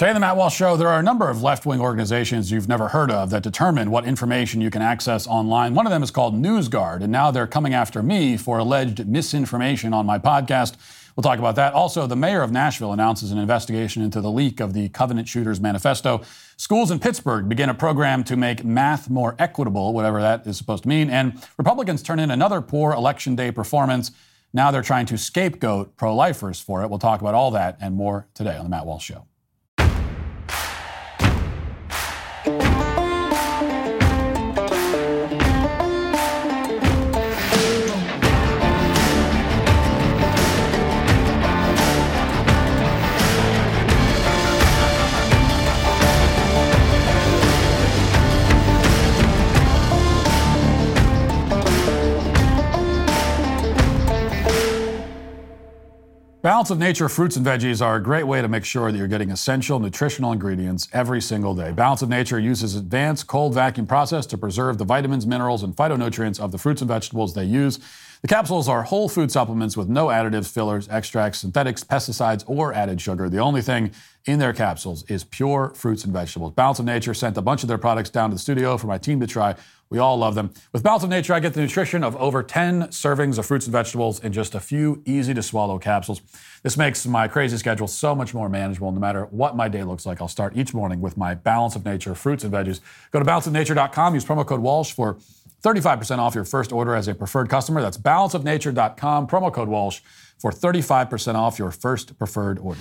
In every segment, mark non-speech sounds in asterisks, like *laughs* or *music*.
Today, on the Matt Walsh Show, there are a number of left wing organizations you've never heard of that determine what information you can access online. One of them is called NewsGuard, and now they're coming after me for alleged misinformation on my podcast. We'll talk about that. Also, the mayor of Nashville announces an investigation into the leak of the Covenant Shooters Manifesto. Schools in Pittsburgh begin a program to make math more equitable, whatever that is supposed to mean. And Republicans turn in another poor election day performance. Now they're trying to scapegoat pro lifers for it. We'll talk about all that and more today on The Matt Walsh Show. Balance of Nature fruits and veggies are a great way to make sure that you're getting essential nutritional ingredients every single day. Balance of Nature uses advanced cold vacuum process to preserve the vitamins, minerals, and phytonutrients of the fruits and vegetables they use. The capsules are whole food supplements with no additives, fillers, extracts, synthetics, pesticides, or added sugar. The only thing in their capsules is pure fruits and vegetables. Balance of Nature sent a bunch of their products down to the studio for my team to try. We all love them. With Balance of Nature, I get the nutrition of over 10 servings of fruits and vegetables in just a few easy to swallow capsules. This makes my crazy schedule so much more manageable. No matter what my day looks like, I'll start each morning with my Balance of Nature fruits and veggies. Go to balanceofnature.com, use promo code Walsh for 35% off your first order as a preferred customer. That's balanceofnature.com, promo code Walsh for 35% off your first preferred order.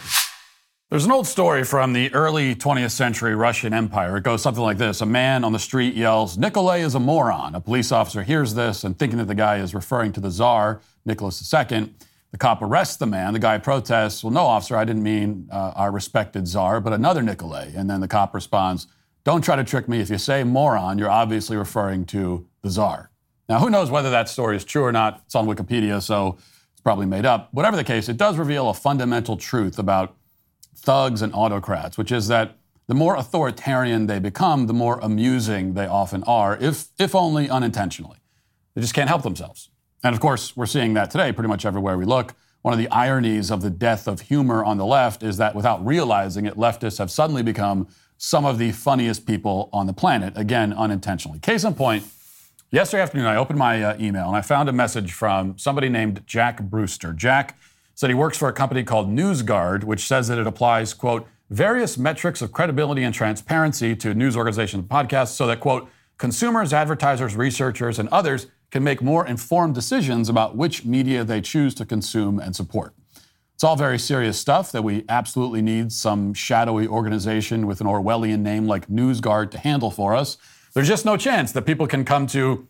There's an old story from the early 20th century Russian Empire. It goes something like this A man on the street yells, Nikolai is a moron. A police officer hears this and thinking that the guy is referring to the Tsar, Nicholas II, the cop arrests the man. The guy protests, Well, no, officer, I didn't mean uh, our respected Tsar, but another Nikolai. And then the cop responds, Don't try to trick me. If you say moron, you're obviously referring to the czar. Now, who knows whether that story is true or not? It's on Wikipedia, so it's probably made up. Whatever the case, it does reveal a fundamental truth about thugs and autocrats, which is that the more authoritarian they become, the more amusing they often are, if, if only unintentionally. They just can't help themselves. And of course, we're seeing that today pretty much everywhere we look. One of the ironies of the death of humor on the left is that without realizing it, leftists have suddenly become some of the funniest people on the planet, again, unintentionally. Case in point, Yesterday afternoon, I opened my uh, email and I found a message from somebody named Jack Brewster. Jack said he works for a company called NewsGuard, which says that it applies, quote, various metrics of credibility and transparency to news organizations and podcasts so that, quote, consumers, advertisers, researchers, and others can make more informed decisions about which media they choose to consume and support. It's all very serious stuff that we absolutely need some shadowy organization with an Orwellian name like NewsGuard to handle for us. There's just no chance that people can come to,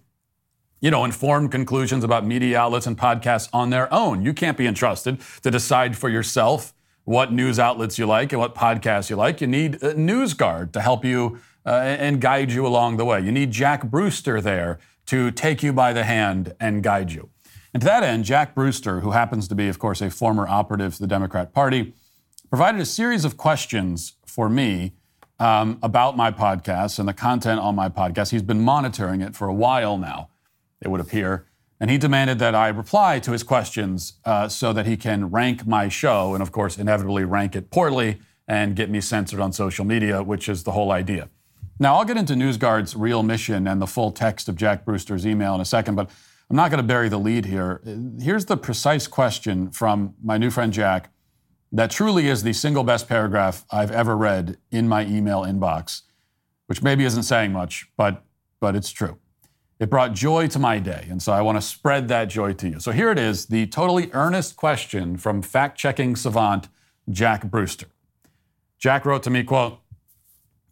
you know, informed conclusions about media outlets and podcasts on their own. You can't be entrusted to decide for yourself what news outlets you like and what podcasts you like. You need a NewsGuard to help you uh, and guide you along the way. You need Jack Brewster there to take you by the hand and guide you. And to that end, Jack Brewster, who happens to be, of course, a former operative to the Democrat Party, provided a series of questions for me um, about my podcast and the content on my podcast. He's been monitoring it for a while now, it would appear. And he demanded that I reply to his questions uh, so that he can rank my show and, of course, inevitably rank it poorly and get me censored on social media, which is the whole idea. Now, I'll get into NewsGuard's real mission and the full text of Jack Brewster's email in a second, but I'm not going to bury the lead here. Here's the precise question from my new friend Jack that truly is the single best paragraph I've ever read in my email inbox, which maybe isn't saying much, but, but it's true. It brought joy to my day, and so I want to spread that joy to you. So here it is the totally earnest question from fact checking savant Jack Brewster. Jack wrote to me, quote,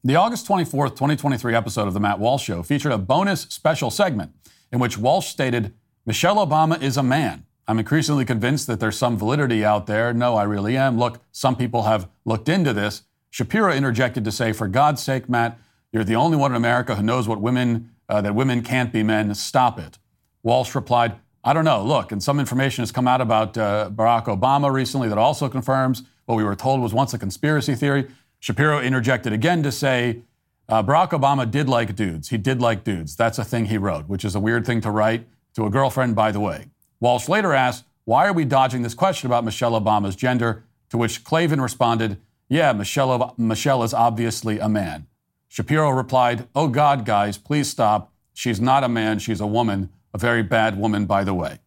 the August 24th, 2023 episode of The Matt Walsh Show featured a bonus special segment in which Walsh stated, Michelle Obama is a man. I'm increasingly convinced that there's some validity out there. No, I really am. Look, some people have looked into this. Shapiro interjected to say, "For God's sake, Matt, you're the only one in America who knows what women uh, that women can't be men. Stop it." Walsh replied, "I don't know. Look, and some information has come out about uh, Barack Obama recently that also confirms what we were told was once a conspiracy theory." Shapiro interjected again to say, uh, Barack Obama did like dudes. He did like dudes. That's a thing he wrote, which is a weird thing to write to a girlfriend, by the way. Walsh later asked, Why are we dodging this question about Michelle Obama's gender? To which Klavan responded, Yeah, Michelle, Michelle is obviously a man. Shapiro replied, Oh God, guys, please stop. She's not a man, she's a woman, a very bad woman, by the way.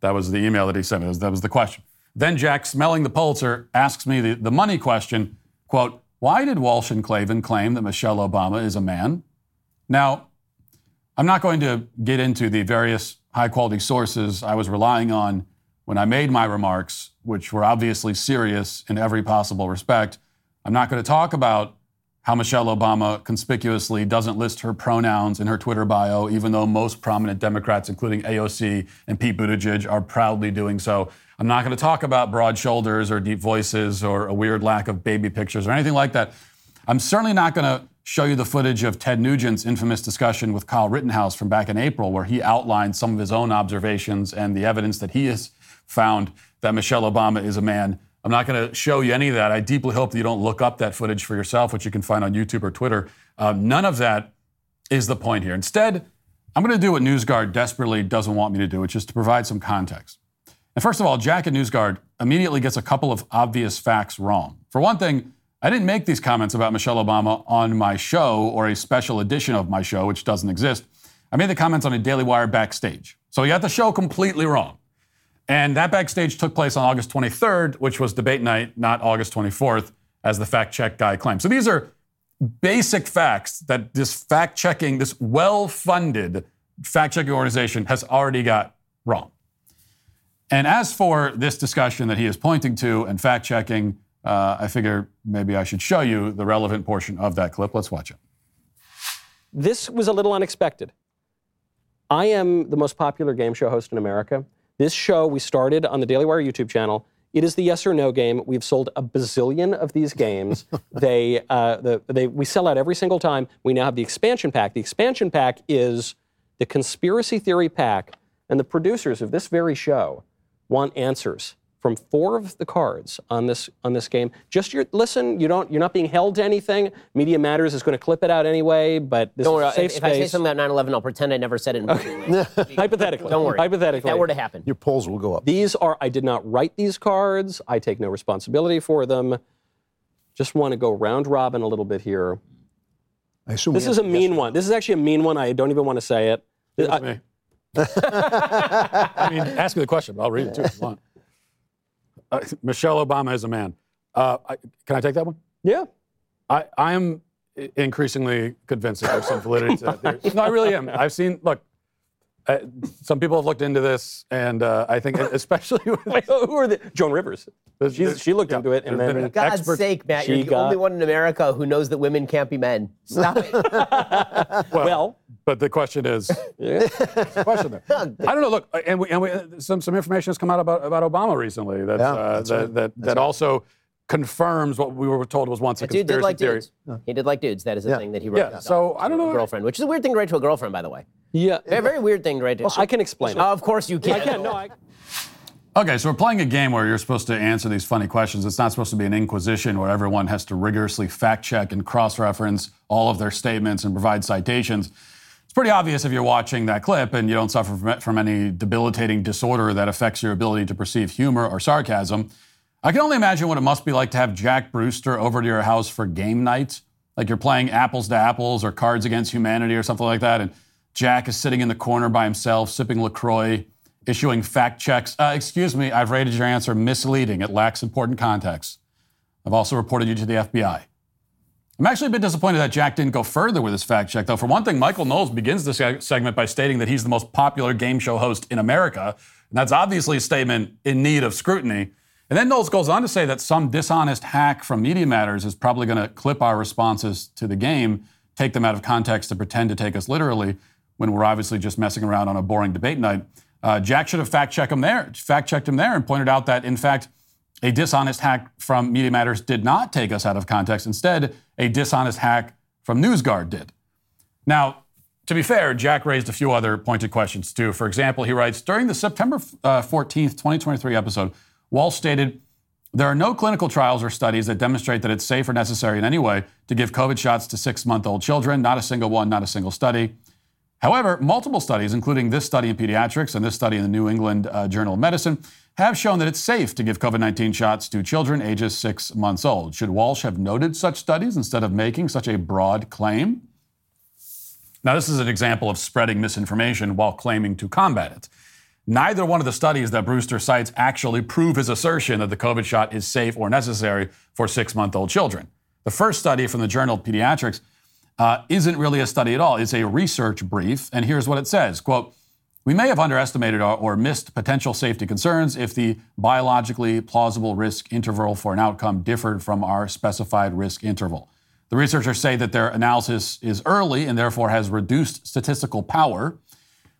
That was the email that he sent me. That was the question. Then Jack, smelling the Pulitzer, asks me the, the money question quote, Why did Walsh and Klavan claim that Michelle Obama is a man? Now, I'm not going to get into the various high quality sources I was relying on when I made my remarks, which were obviously serious in every possible respect. I'm not going to talk about how Michelle Obama conspicuously doesn't list her pronouns in her Twitter bio, even though most prominent Democrats, including AOC and Pete Buttigieg, are proudly doing so. I'm not going to talk about broad shoulders or deep voices or a weird lack of baby pictures or anything like that. I'm certainly not going to show you the footage of Ted Nugent's infamous discussion with Kyle Rittenhouse from back in April, where he outlined some of his own observations and the evidence that he has found that Michelle Obama is a man I'm not going to show you any of that. I deeply hope that you don't look up that footage for yourself, which you can find on YouTube or Twitter. Um, none of that is the point here. Instead, I'm going to do what NewsGuard desperately doesn't want me to do, which is to provide some context. And first of all, Jack at NewsGuard immediately gets a couple of obvious facts wrong. For one thing, I didn't make these comments about Michelle Obama on my show or a special edition of my show, which doesn't exist. I made the comments on a Daily Wire backstage. So he got the show completely wrong. And that backstage took place on August 23rd, which was debate night, not August 24th, as the fact check guy claimed. So these are basic facts that this fact checking, this well funded fact checking organization has already got wrong. And as for this discussion that he is pointing to and fact checking, uh, I figure maybe I should show you the relevant portion of that clip. Let's watch it. This was a little unexpected. I am the most popular game show host in America. This show we started on the Daily Wire YouTube channel. It is the yes or no game. We've sold a bazillion of these games. *laughs* they, uh, the, they, we sell out every single time. We now have the expansion pack. The expansion pack is the conspiracy theory pack, and the producers of this very show want answers from four of the cards on this on this game. Just your listen. You don't. You're not being held to anything. Media Matters is going to clip it out anyway. But this don't worry. is safe if, space. if I say something about 9/11, I'll pretend I never said it. *laughs* Hypothetically, don't worry. Hypothetically, if that were to happen, your polls will go up. These are. I did not write these cards. I take no responsibility for them. Just want to go round robin a little bit here. I assume this is a mean one. This is actually a mean one. I don't even want to say it. I, *laughs* I mean, ask me the question, but I'll read it too if you want. Uh, *laughs* Michelle Obama is a man. Uh, I, can I take that one? Yeah. I, I am increasingly convinced that there's some validity to that theory. *laughs* No, I really am. I've seen, look, uh, some people have looked into this, and uh, I think, *laughs* especially with, Wait, who are the Joan Rivers? She's, she looked yeah, into it, and then been an God's expert- sake, Matt, you're the got- only one in America who knows that women can't be men. Stop it. well, But the question is, *laughs* yeah. the question there. *laughs* I don't know. Look, and we, and we, some some information has come out about about Obama recently that Yeah, uh, that's that right. that, that also confirms what we were told was once a That dude conspiracy did like theory. dudes. He did like dudes. That is a Yeah. thing that he wrote. Yeah, so I don't to a know. Girlfriend, which is a weird thing to write to a girlfriend, by the way. yeah. A very weird thing to write to. I can explain it. of course you can. I can. No, I, Okay, so we're playing a game where you're supposed to answer these funny questions. It's not supposed to be an inquisition where everyone has to rigorously fact check and cross reference all of their statements and provide citations. It's pretty obvious if you're watching that clip and you don't suffer from, from any debilitating disorder that affects your ability to perceive humor or sarcasm. I can only imagine what it must be like to have Jack Brewster over to your house for game night. Like you're playing apples to apples or cards against humanity or something like that. And Jack is sitting in the corner by himself, sipping LaCroix, issuing fact checks. Uh, excuse me, I've rated your answer misleading. It lacks important context. I've also reported you to the FBI. I'm actually a bit disappointed that Jack didn't go further with his fact check, though. For one thing, Michael Knowles begins this segment by stating that he's the most popular game show host in America. And that's obviously a statement in need of scrutiny. And then Knowles goes on to say that some dishonest hack from Media Matters is probably going to clip our responses to the game, take them out of context to pretend to take us literally when we're obviously just messing around on a boring debate night. Uh, Jack should have fact checked him there, fact checked him there, and pointed out that in fact a dishonest hack from Media Matters did not take us out of context. Instead, a dishonest hack from NewsGuard did. Now, to be fair, Jack raised a few other pointed questions too. For example, he writes During the September uh, 14th, 2023 episode, Walsh stated, There are no clinical trials or studies that demonstrate that it's safe or necessary in any way to give COVID shots to six month old children. Not a single one, not a single study. However, multiple studies, including this study in pediatrics and this study in the New England uh, Journal of Medicine, have shown that it's safe to give COVID 19 shots to children ages six months old. Should Walsh have noted such studies instead of making such a broad claim? Now, this is an example of spreading misinformation while claiming to combat it. Neither one of the studies that Brewster cites actually prove his assertion that the COVID shot is safe or necessary for six month old children. The first study from the Journal of Pediatrics uh, isn't really a study at all. It's a research brief, and here's what it says quote, we may have underestimated or, missed potential safety concerns if the biologically plausible risk interval for an outcome differed from our specified risk interval. The researchers say that their analysis is early and therefore has reduced statistical power.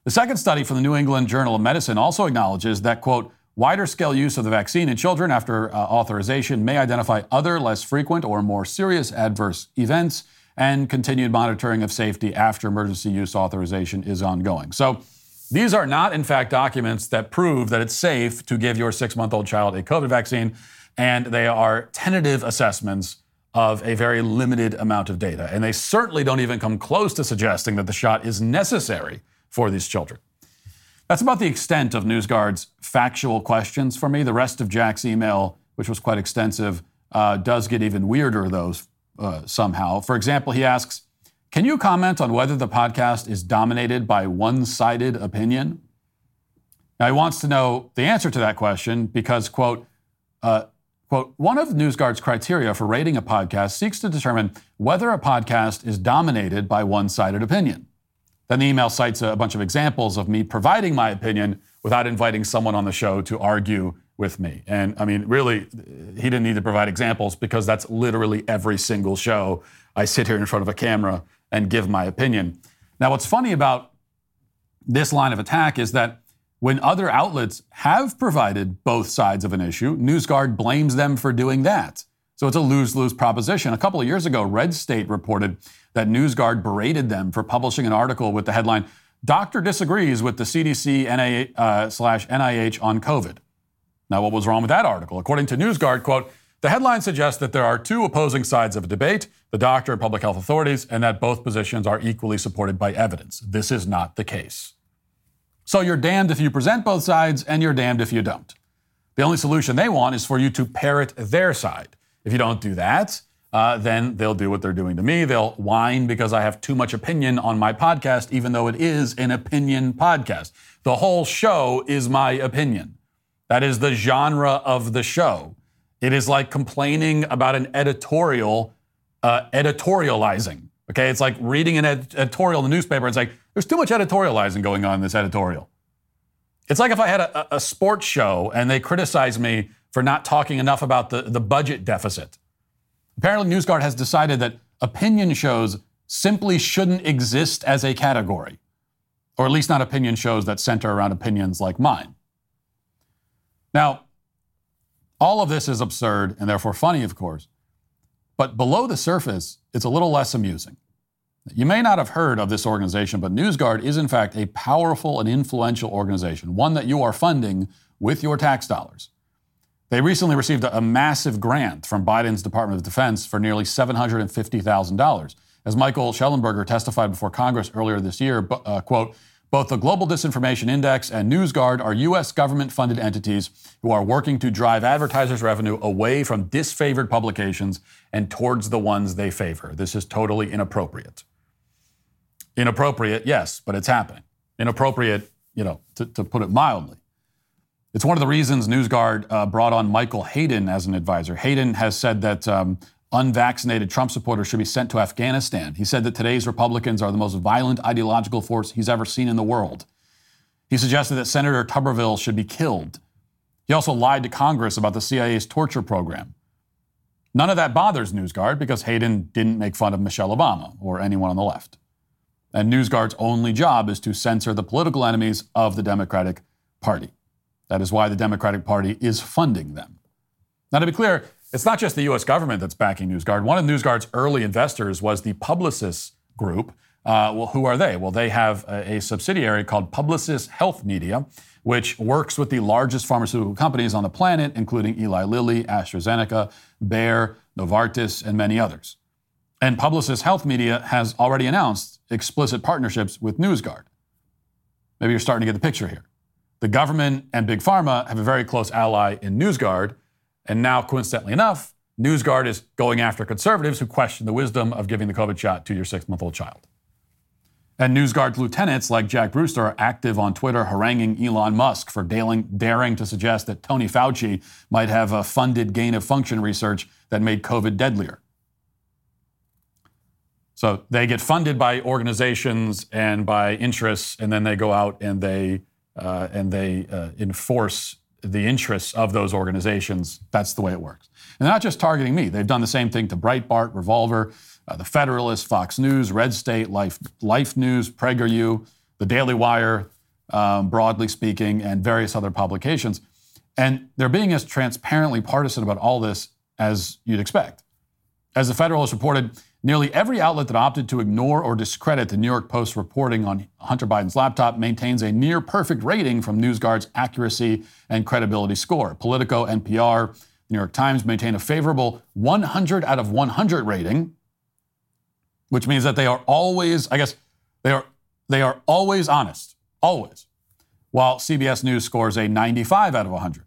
The second study from the New England Journal of Medicine also acknowledges that, quote, wider scale use of the vaccine in children after uh, authorization may identify other less frequent or more serious adverse events and continued monitoring of safety after emergency use authorization is ongoing. So, these are not, in fact, documents that prove that it's safe to give your six month old child a COVID vaccine, and they are tentative assessments of a very limited amount of data. And they certainly don't even come close to suggesting that the shot is necessary for these children. That's about the extent of NewsGuard's factual questions for me. The rest of Jack's email, which was quite extensive, uh, does get even weirder, though, uh, somehow. For example, he asks, Can you comment on whether the podcast is dominated by one sided opinion? Now, he wants to know the answer to that question because, quote, uh, quote, one of NewsGuard's criteria for rating a podcast seeks to determine whether a podcast is dominated by one sided opinion. Then the email cites a bunch of examples of me providing my opinion without inviting someone on the show to argue with me. And I mean, really, he didn't need to provide examples because that's literally every single show. I sit here in front of a camera and give my opinion. Now, what's funny about this line of attack is that when other outlets have provided both sides of an issue, NewsGuard blames them for doing that. So it's a lose lose proposition. A couple of years ago, Red State reported that NewsGuard berated them for publishing an article with the headline, Doctor disagrees with the CDC NIH, uh, slash NIH on COVID. Now, what was wrong with that article? According to NewsGuard, quote, the headline suggests that there are two opposing sides of a debate, the doctor and public health authorities, and that both positions are equally supported by evidence. This is not the case. So you're damned if you present both sides, and you're damned if you don't. The only solution they want is for you to parrot their side. If you don't do that, uh, then they'll do what they're doing to me. They'll whine because I have too much opinion on my podcast, even though it is an opinion podcast. The whole show is my opinion. That is the genre of the show. It is like complaining about an editorial, uh, editorializing. Okay, it's like reading an ed- editorial in the newspaper. It's like there's too much editorializing going on in this editorial. It's like if I had a, a sports show and they criticize me for not talking enough about the, the budget deficit. Apparently, NewsGuard has decided that opinion shows simply shouldn't exist as a category, or at least not opinion shows that center around opinions like mine. Now, all of this is absurd and therefore funny, of course, but below the surface, it's a little less amusing. You may not have heard of this organization, but NewsGuard is in fact a powerful and influential organization, one that you are funding with your tax dollars. They recently received a, massive grant from Biden's Department of Defense for nearly $750,000. As Michael Shellenberger testified before Congress earlier this year, uh, quote, both the Global Disinformation Index and NewsGuard are U.S. government funded entities who are working to drive advertisers' revenue away from disfavored publications and towards the ones they favor. This is totally inappropriate. Inappropriate, yes, but it's happening. Inappropriate, you know, to, to put it mildly. It's one of the reasons NewsGuard uh, brought on Michael Hayden as an advisor. Hayden has said that um, unvaccinated Trump supporters should be sent to Afghanistan. He said that today's Republicans are the most violent ideological force he's ever seen in the world. He suggested that Senator Tuberville should be killed. He also lied to Congress about the CIA's torture program. None of that bothers NewsGuard because Hayden didn't make fun of Michelle Obama or anyone on the left. And NewsGuard's only job is to censor the political enemies of the Democratic Party. That is why the Democratic Party is funding them. Now, to be clear, it's not just the U.S. government that's backing NewsGuard. One of NewsGuard's early investors was the Publicis Group. Uh, well, who are they? Well, they have a, a, subsidiary called Publicis Health Media, which works with the largest pharmaceutical companies on the planet, including Eli Lilly, AstraZeneca, Bayer, Novartis, and many others. And Publicis Health Media has already announced explicit partnerships with NewsGuard. Maybe you're starting to get the picture here. The government and Big Pharma have a very close ally in NewsGuard, and now, coincidentally enough, NewsGuard is going after conservatives who question the wisdom of giving the COVID shot to your six month old child. And NewsGuard's lieutenants like Jack Brewster are active on Twitter haranguing Elon Musk for daring, daring to suggest that Tony Fauci might have a funded gain of function research that made COVID deadlier. So they get funded by organizations and by interests, and then they go out and they uh, and they uh, enforce the interests of those organizations. That's the way it works. And they're not just targeting me. They've done the same thing to Breitbart, Revolver, uh, The Federalist, Fox News, Red State, Life, Life News, PragerU, The Daily Wire, um, broadly speaking, and various other publications. And they're being as transparently partisan about all this as you'd expect. As The Federalist reported, Nearly every outlet that opted to ignore or discredit the New York Post reporting on Hunter Biden's laptop maintains a near perfect rating from NewsGuard's accuracy and credibility score. Politico, NPR, the New York Times maintain a favorable 100 out of 100 rating, which means that they are always, I guess, they are they are always honest, always. While CBS News scores a 95 out of 100.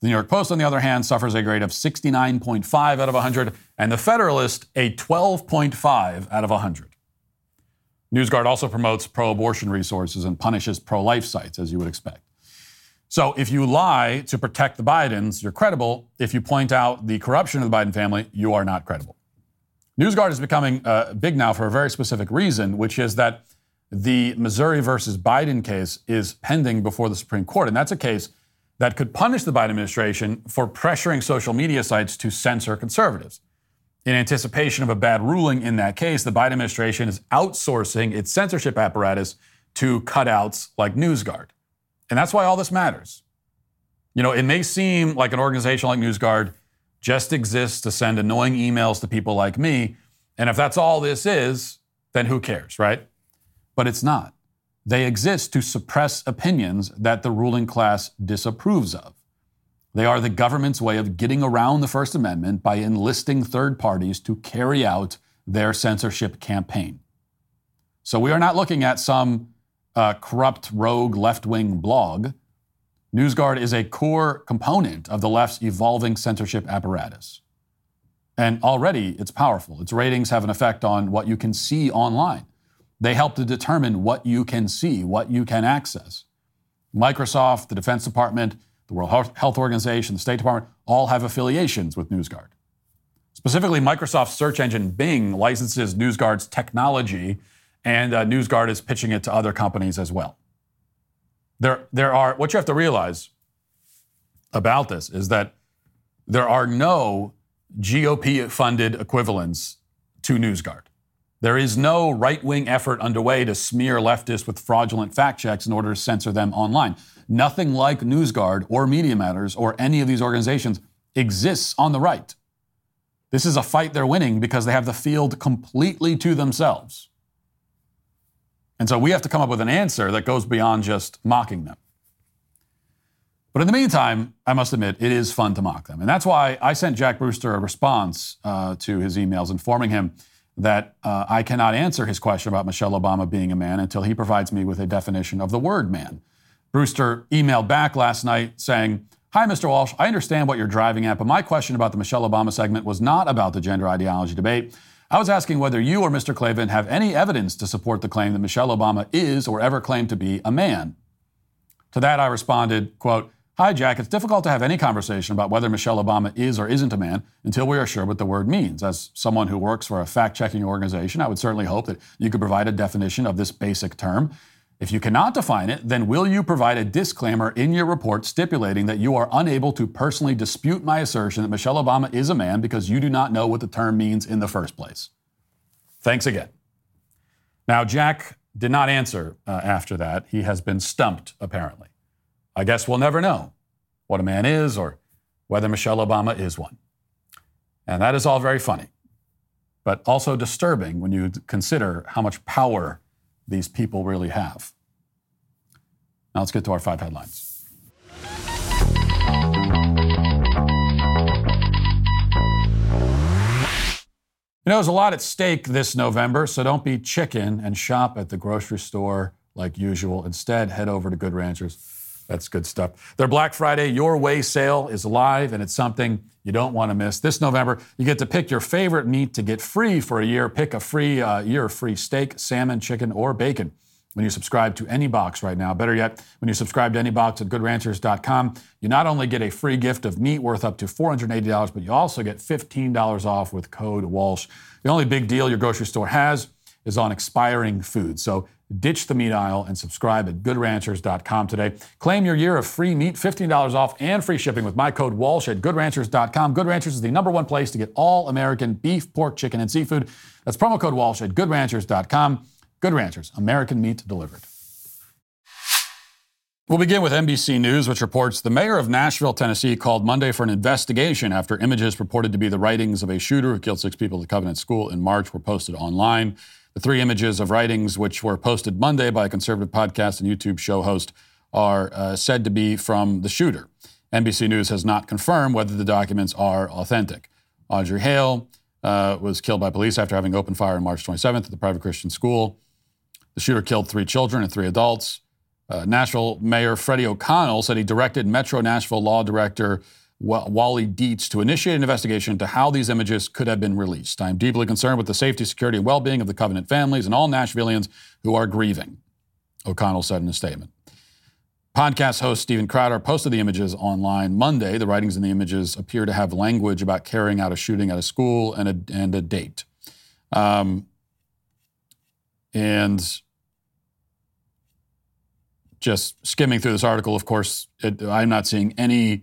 The New York Post, on the other hand, suffers a grade of 69.5 out of 100, and The Federalist a 12.5 out of 100. NewsGuard also promotes pro abortion resources and punishes pro life sites, as you would expect. So if you lie to protect the Bidens, you're credible. If you point out the corruption of the Biden family, you are not credible. NewsGuard is becoming uh, big now for a very specific reason, which is that the Missouri versus Biden case is pending before the Supreme Court. And that's a case that could punish the Biden administration for pressuring social media sites to censor conservatives. In anticipation of a bad ruling in that case, the Biden administration is outsourcing its censorship apparatus to cutouts like NewsGuard. And that's why all this matters. You know, it may seem like an organization like NewsGuard just exists to send annoying emails to people like me. And if that's all this is, then who cares, right? But it's not. They exist to suppress opinions that the ruling class disapproves of. They are the government's way of getting around the First Amendment by enlisting third parties to carry out their censorship campaign. So we are not looking at some uh, corrupt, rogue left wing blog. NewsGuard is a core component of the left's evolving censorship apparatus. And already it's powerful. Its ratings have an effect on what you can see online. They help to determine what you can see, what you can access. Microsoft, the Defense Department, the World Health Organization, the State Department all have affiliations with NewsGuard. Specifically, Microsoft's search engine Bing licenses NewsGuard's technology, and uh, NewsGuard is pitching it to other companies as well. There, there are, what you have to realize about this is that there are no GOP funded equivalents to NewsGuard. There is no right wing effort underway to smear leftists with fraudulent fact checks in order to censor them online. Nothing like NewsGuard or Media Matters or any of these organizations exists on the right. This is a fight they're winning because they have the field completely to themselves. And so we have to come up with an answer that goes beyond just mocking them. But in the meantime, I must admit, it is fun to mock them. And that's why I sent Jack Brewster a response uh, to his emails informing him that uh, I cannot answer his question about Michelle Obama being a man until he provides me with a definition of the word man. Brewster emailed back last night saying, Hi, Mr. Walsh. I understand what you're driving at, but my question about the Michelle Obama segment was not about the gender ideology debate. I was asking whether you or Mr. Klavan have any evidence to support the claim that Michelle Obama is or ever claimed to be a man. To that, I responded, quote, Hi, Jack. It's difficult to have any conversation about whether Michelle Obama is or isn't a man until we are sure what the word means. As someone who works for a fact checking organization, I would certainly hope that you could provide a definition of this basic term. If you cannot define it, then will you provide a disclaimer in your report stipulating that you are unable to personally dispute my assertion that Michelle Obama is a man because you do not know what the term means in the first place? Thanks again. Now, Jack did not answer uh, after that. He has been stumped, apparently. I guess we'll never know what a man is or whether Michelle Obama is one. And that is all very funny, but also disturbing when you consider how much power these people really have. Now let's get to our five headlines. You know, there's a lot at stake this November, so don't be chicken and shop at the grocery store like usual. Instead, head over to Good Ranchers. That's good stuff. Their Black Friday Your Way sale is live, and it's something you don't want to miss. This November, you get to pick your favorite meat to get free for a year. Pick a free uh, year free steak, salmon, chicken, or bacon when you subscribe to any box right now. Better yet, when you subscribe to any box at goodranchers.com, you not only get a free gift of meat worth up to $480, but you also get $15 off with code Walsh. The only big deal your grocery store has is on expiring food. So ditch the meat aisle and subscribe at goodranchers.com today. Claim your year of free meat, $15 off, and free shipping with my code Walsh at goodranchers.com. Good Ranchers is the number one place to get all American beef, pork, chicken, and seafood. That's promo code Walsh at goodranchers.com. Good Ranchers, American meat delivered. We'll begin with NBC News, which reports the mayor of Nashville, Tennessee, called Monday for an investigation after images purported to be the writings of a shooter who killed six people at Covenant School in March were posted online. The three images of writings, which were posted Monday by a conservative podcast and YouTube show host, are uh, said to be from the shooter. NBC News has not confirmed whether the documents are authentic. Audrey Hale uh, was killed by police after having opened fire on March 27th at the private Christian school. The shooter killed three children and three adults. Uh, Nashville Mayor Freddie O'Connell said he directed Metro Nashville Law Director Wally Dietz to initiate an investigation into how these images could have been released. I am deeply concerned with the safety, security, and well being of the Covenant families and all Nashvillians who are grieving, O'Connell said in a statement. Podcast host Steven Crowder posted the images online Monday. The writings in the images appear to have language about carrying out a shooting at a school and a, and a date. Um, and just skimming through this article, of course, it, I'm not seeing any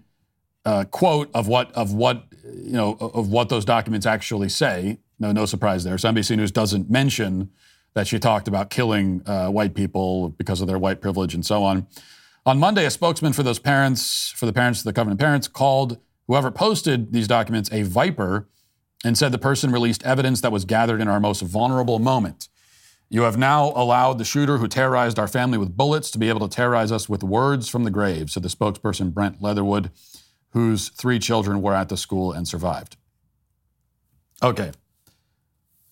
uh, quote of what of what you know of what those documents actually say. No, no surprise there. So NBC News doesn't mention that she talked about killing uh, white people because of their white privilege and so on. On Monday, a spokesman for those parents, for the parents of the Covenant parents, called whoever posted these documents a viper and said the person released evidence that was gathered in our most vulnerable moment. You have now allowed the shooter who terrorized our family with bullets to be able to terrorize us with words from the grave, said the spokesperson Brent Leatherwood, whose three children were at the school and survived. Okay.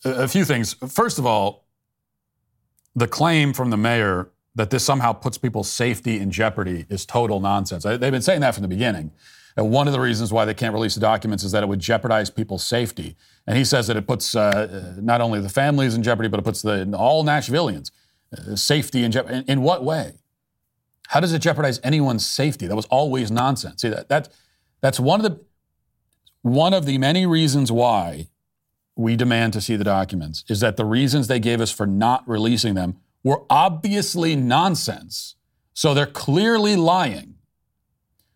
A, few things. First of all, the claim from the mayor that this somehow puts people's safety in jeopardy is total nonsense. They've been saying that from the beginning. And one of the reasons why they can't release the documents is that it would jeopardize people's safety. And he says that it puts uh, not only the families in jeopardy, but it puts the, all Nashvillians' uh, safety in jeopardy. In, in, what way? How does it jeopardize anyone's safety? That was always nonsense. See that that that's one of the one of the many reasons why we demand to see the documents is that the reasons they gave us for not releasing them were obviously nonsense. So they're clearly lying.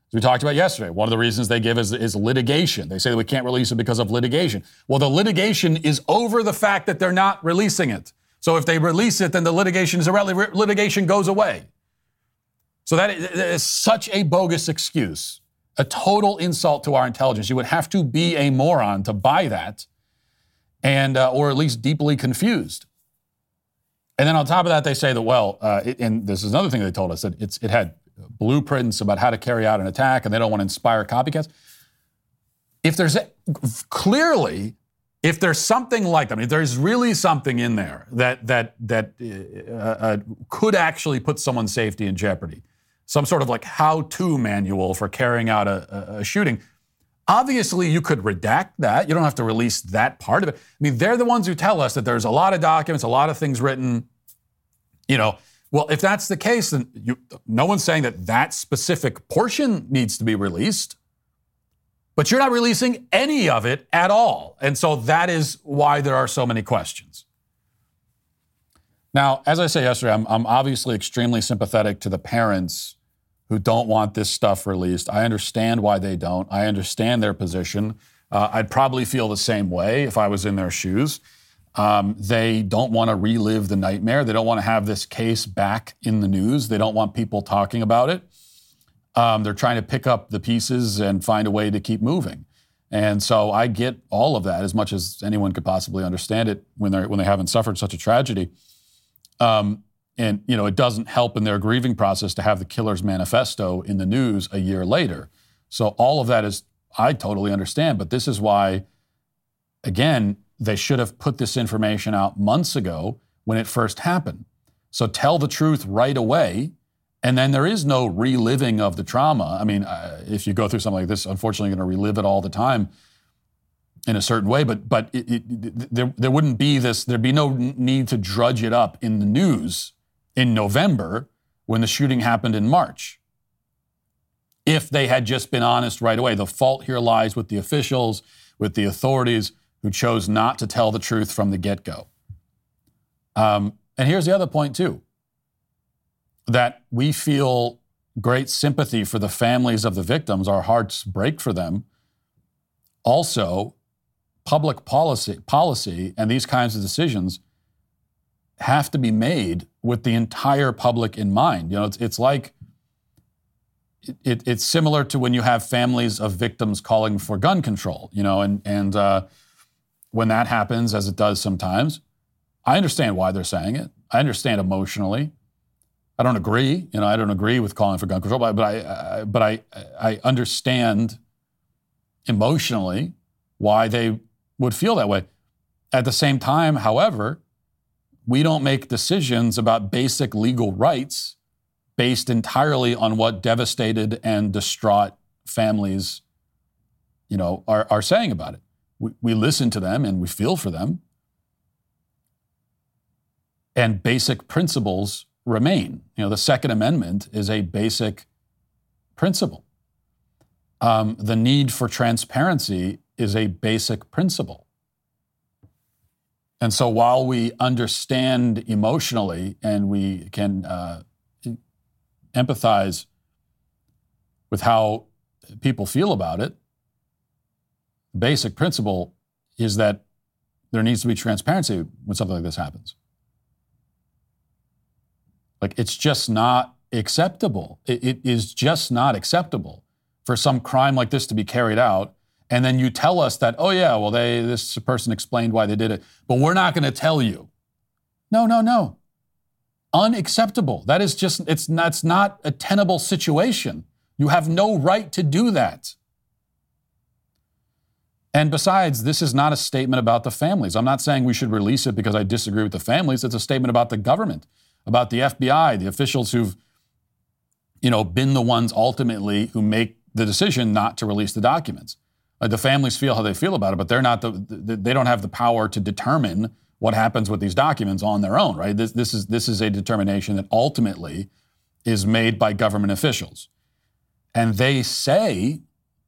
As we talked about yesterday, one of the reasons they give is, is litigation. They say that we can't release it because of litigation. Well, the litigation is over the fact that they're not releasing it. So if they release it, then the litigation is irrelevant. Litigation goes away. So that is, that is such a bogus excuse, a total insult to our intelligence. You would have to be a moron to buy that, and uh, or at least deeply confused. And then on top of that, they say that well, uh, it, and this is another thing they told us that it's it had blueprints about how to carry out an attack and they don't want to inspire copycats. If there's a, clearly, if there's something like that, I mean, if there's really something in there that that that uh, uh, could actually put someone's safety in jeopardy, some sort of like how-to manual for carrying out a, a, a shooting. Obviously, you could redact that. You don't have to release that part of it. I mean, they're the ones who tell us that there's a lot of documents, a lot of things written. You know, well, if that's the case, then you, no one's saying that that specific portion needs to be released, but you're not releasing any of it at all. And so that is why there are so many questions. Now, as I say yesterday, I'm, I'm obviously extremely sympathetic to the parents who don't want this stuff released. I understand why they don't. I understand their position. Uh, I'd probably feel the same way if I was in their shoes. Um, they don't want to relive the nightmare. They don't want to have this case back in the news. They don't want people talking about it. Um, they're trying to pick up the pieces and find a way to keep moving. And so I get all of that as much as anyone could possibly understand it when they when they haven't suffered such a tragedy. Um, and you know, it doesn't help in their grieving process to have the killer's manifesto in the news a year later. So all of that is I totally understand, but this is why, again, they should have put this information out months ago when it first happened. So tell the truth right away. And then there is no reliving of the trauma. I mean, uh, if you go through something like this, unfortunately, you're going to relive it all the time in a certain way. But but it, it, there there wouldn't be this. There'd be no need to drudge it up in the news in November when the shooting happened in March. If they had just been honest right away, the fault here lies with the officials, with the authorities who chose not to tell the truth from the get go. Um, and here's the other point, too that we feel great sympathy for the families of the victims, our hearts break for them. Also, public policy, policy and these kinds of decisions have to be made with the entire public in mind. You know, it's, it's like it, it's similar to when you have families of victims calling for gun control. You know, and and uh, when that happens, as it does sometimes, I understand why they're saying it. I understand emotionally. I don't agree. You know, I don't agree with calling for gun control, but, but I, I but I I understand emotionally why they would feel that way. At the same time, however, we don't make decisions about basic legal rights based entirely on what devastated and distraught families, you know, are, are saying about it. We, we listen to them and we feel for them and basic principles remain. You know, the Second Amendment is a basic principle. Um, the need for transparency is a basic principle. And so while we understand emotionally and we can uh, empathize with how people feel about it, the basic principle is that there needs to be transparency when something like this happens. Like it's just not acceptable. It, it is just not acceptable for some crime like this to be carried out. And then you tell us that, oh yeah, well, they this person explained why they did it, but we're not going to tell you. No, no, no. Unacceptable. That is just it's it's not a tenable situation. You have no right to do that. And besides, this is not a statement about the families. I'm not saying we should release it because I disagree with the families. It's a statement about the government about the FBI, the officials who've, you know, been the ones ultimately who make the decision not to release the documents. Like the families feel how they feel about it, but they're not the, they don't have the power to determine what happens with these documents on their own, right? This, this is this is a determination that ultimately is made by government officials. And they say,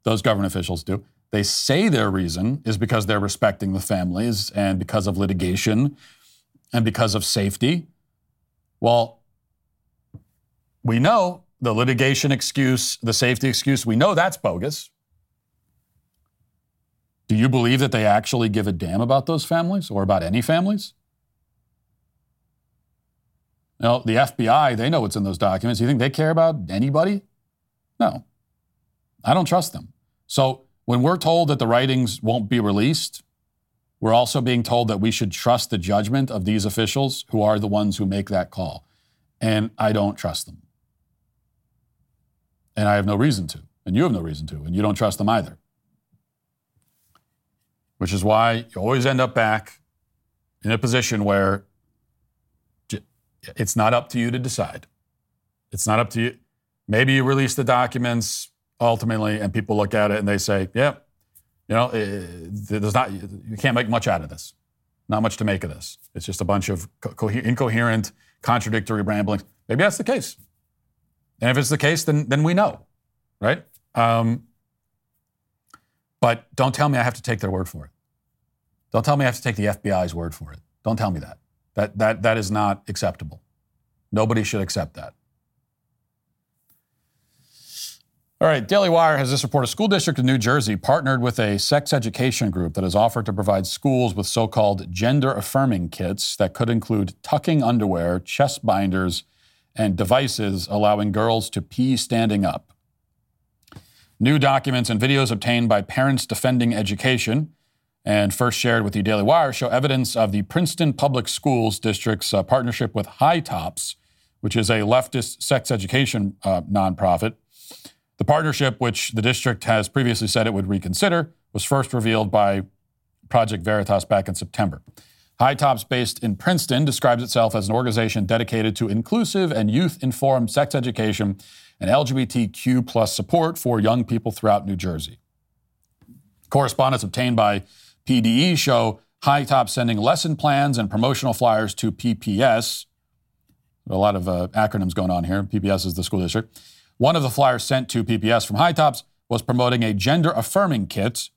those government officials do, they say their reason is because they're respecting the families and because of litigation and because of safety. Well, we know the litigation excuse, the safety excuse, we know that's bogus. Do you believe that they actually give a damn about those families or about any families? Know, the FBI, they know what's in those documents. You think they care about anybody? No. I don't trust them. So when we're told that the writings won't be released, we're also being told that we should trust the judgment of these officials who are the ones who make that call. And I don't trust them. And I have no reason to. And you have no reason to. And you don't trust them either. Which is why you always end up back in a position where it's not up to you to decide. It's not up to you. Maybe you release the documents ultimately, and people look at it and they say, yeah, you know, eh, there's not, you can't make much out of this. Not much to make of this. It's just a bunch of co- incoherent, contradictory ramblings. Maybe that's the case. And if it's the case, then, then we know, right? Um, but don't tell me I have to take their word for it. Don't tell me I have to take the FBI's word for it. Don't tell me that. That, that, that is not acceptable. Nobody should accept that. All right, Daily Wire has this report. A school district in New Jersey partnered with a sex education group that has offered to provide schools with so called gender affirming kits that could include tucking underwear, chest binders, and devices allowing girls to pee standing up. New documents and videos obtained by Parents Defending Education and first shared with the Daily Wire show evidence of the Princeton Public Schools District's uh, partnership with HiTOPS, which is a leftist sex education uh, nonprofit the partnership, which the district has previously said it would reconsider, was first revealed by Project Veritas back in September. HiTOPS, based in Princeton, describes itself as an organization dedicated to inclusive and youth-informed sex education and LGBTQ plus support for young people throughout New Jersey. Correspondence obtained by PDE show HiTOPS sending lesson plans and promotional flyers to PPS. A lot of uh, acronyms going on here. PPS is the school district. One of the flyers sent to PPS from HiTOPS was promoting a gender affirming kit.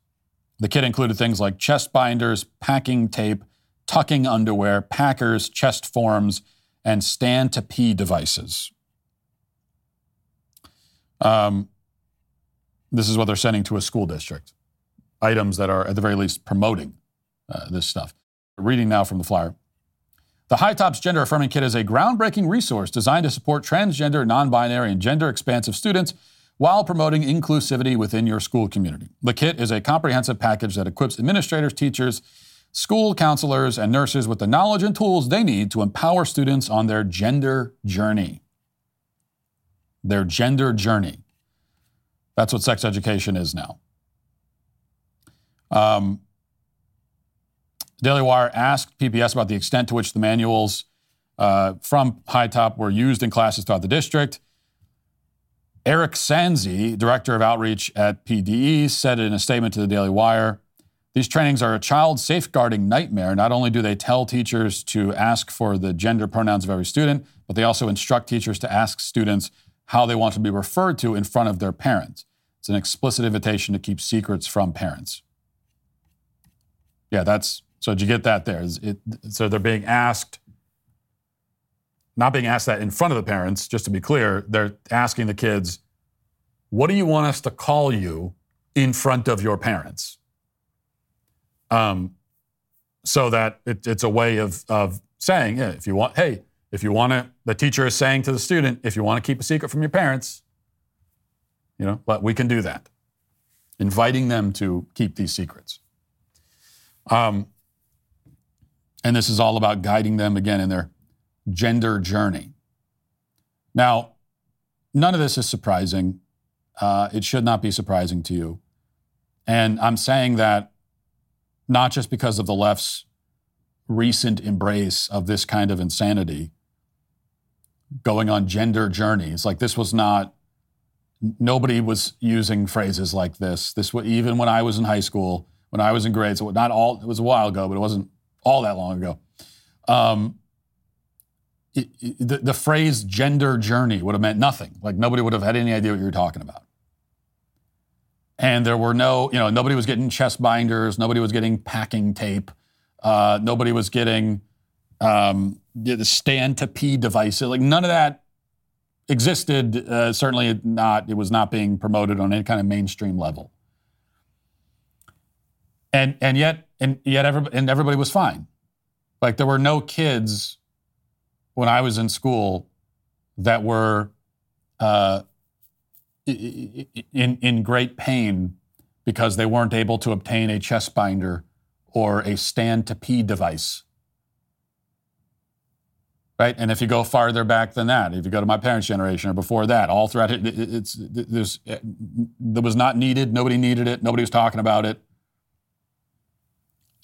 The kit included things like chest binders, packing tape, tucking underwear, packers, chest forms, and stand to pee devices. Um, this is what they're sending to a school district. Items that are, at the very least, promoting uh, this stuff. Reading now from the flyer. The HiTOPS Gender Affirming Kit is a groundbreaking resource designed to support transgender, non binary, and gender expansive students while promoting inclusivity within your school community. The kit is a comprehensive package that equips administrators, teachers, school counselors, and nurses with the knowledge and tools they need to empower students on their gender journey. Their gender journey. That's what sex education is now. Um, Daily Wire asked PPS about the extent to which the manuals uh, from High Top were used in classes throughout the district. Erika Sanzi, director of outreach at PDE, said in a statement to the Daily Wire These trainings are a child safeguarding nightmare. Not only do they tell teachers to ask for the gender pronouns of every student, but they also instruct teachers to ask students how they want to be referred to in front of their parents. It's an explicit invitation to keep secrets from parents. Yeah, that's so. Did you get that there? It, so they're being asked, not being asked that in front of the parents, just to be clear, they're asking the kids, what do you want us to call you in front of your parents? Um, so that it, it's a way of, of saying, yeah, if you want, hey, if you want to, the teacher is saying to the student, if you want to keep a secret from your parents, you know, but we can do that. Inviting them to keep these secrets. Um, and this is all about guiding them again in their gender journey. Now, none of this is surprising. Uh, it should not be surprising to you. And I'm saying that not just because of the left's recent embrace of this kind of insanity, going on gender journeys. Like this was not, nobody was using phrases like this. This was, even when I was in high school, when I was in grade, so not all, it was a while ago, but it wasn't all that long ago. Um, it, it, the, the phrase gender journey would have meant nothing. Like nobody would have had any idea what you were talking about. And there were no, you know, nobody was getting chest binders, nobody was getting packing tape, uh, nobody was getting um, the stand to pee devices. Like none of that existed. Uh, certainly not. It was not being promoted on any kind of mainstream level. And and yet and yet everybody, and everybody was fine. Like there were no kids when I was in school that were uh, in in great pain because they weren't able to obtain a chest binder or a stand to pee device. Right, and if you go farther back than that, if you go to my parents' generation or before that, all throughout it, it's there's eh, it was not needed. Nobody needed it. Nobody was talking about it.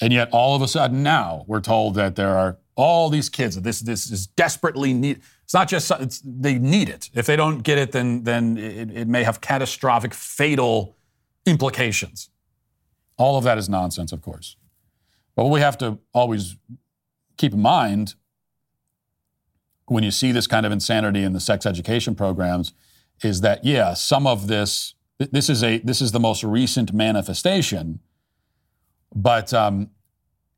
And yet, all of a sudden, now we're told that there are all these kids. That this this is desperately need. It's not just it's, they need it. If they don't get it, then then it, it may have catastrophic, fatal implications. All of that is nonsense, of course. But what we have to always keep in mind when you see this kind of insanity in the sex education programs is that yeah, some of this this is a this is the most recent manifestation, but um,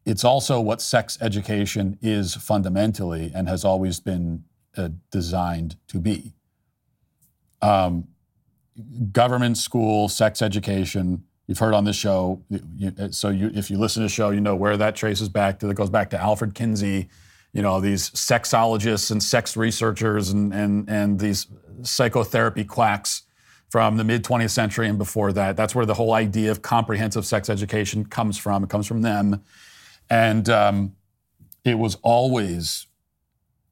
it's also what sex education is fundamentally and has always been uh, designed to be. Um, government school sex education. You've heard on this show, you, so you, if you listen to the show, you know where that traces back to. That goes back to Alfred Kinsey, you know these sexologists and sex researchers and and and these psychotherapy quacks from the mid 20th century and before that. That's where the whole idea of comprehensive sex education comes from. It comes from them, and um, it was always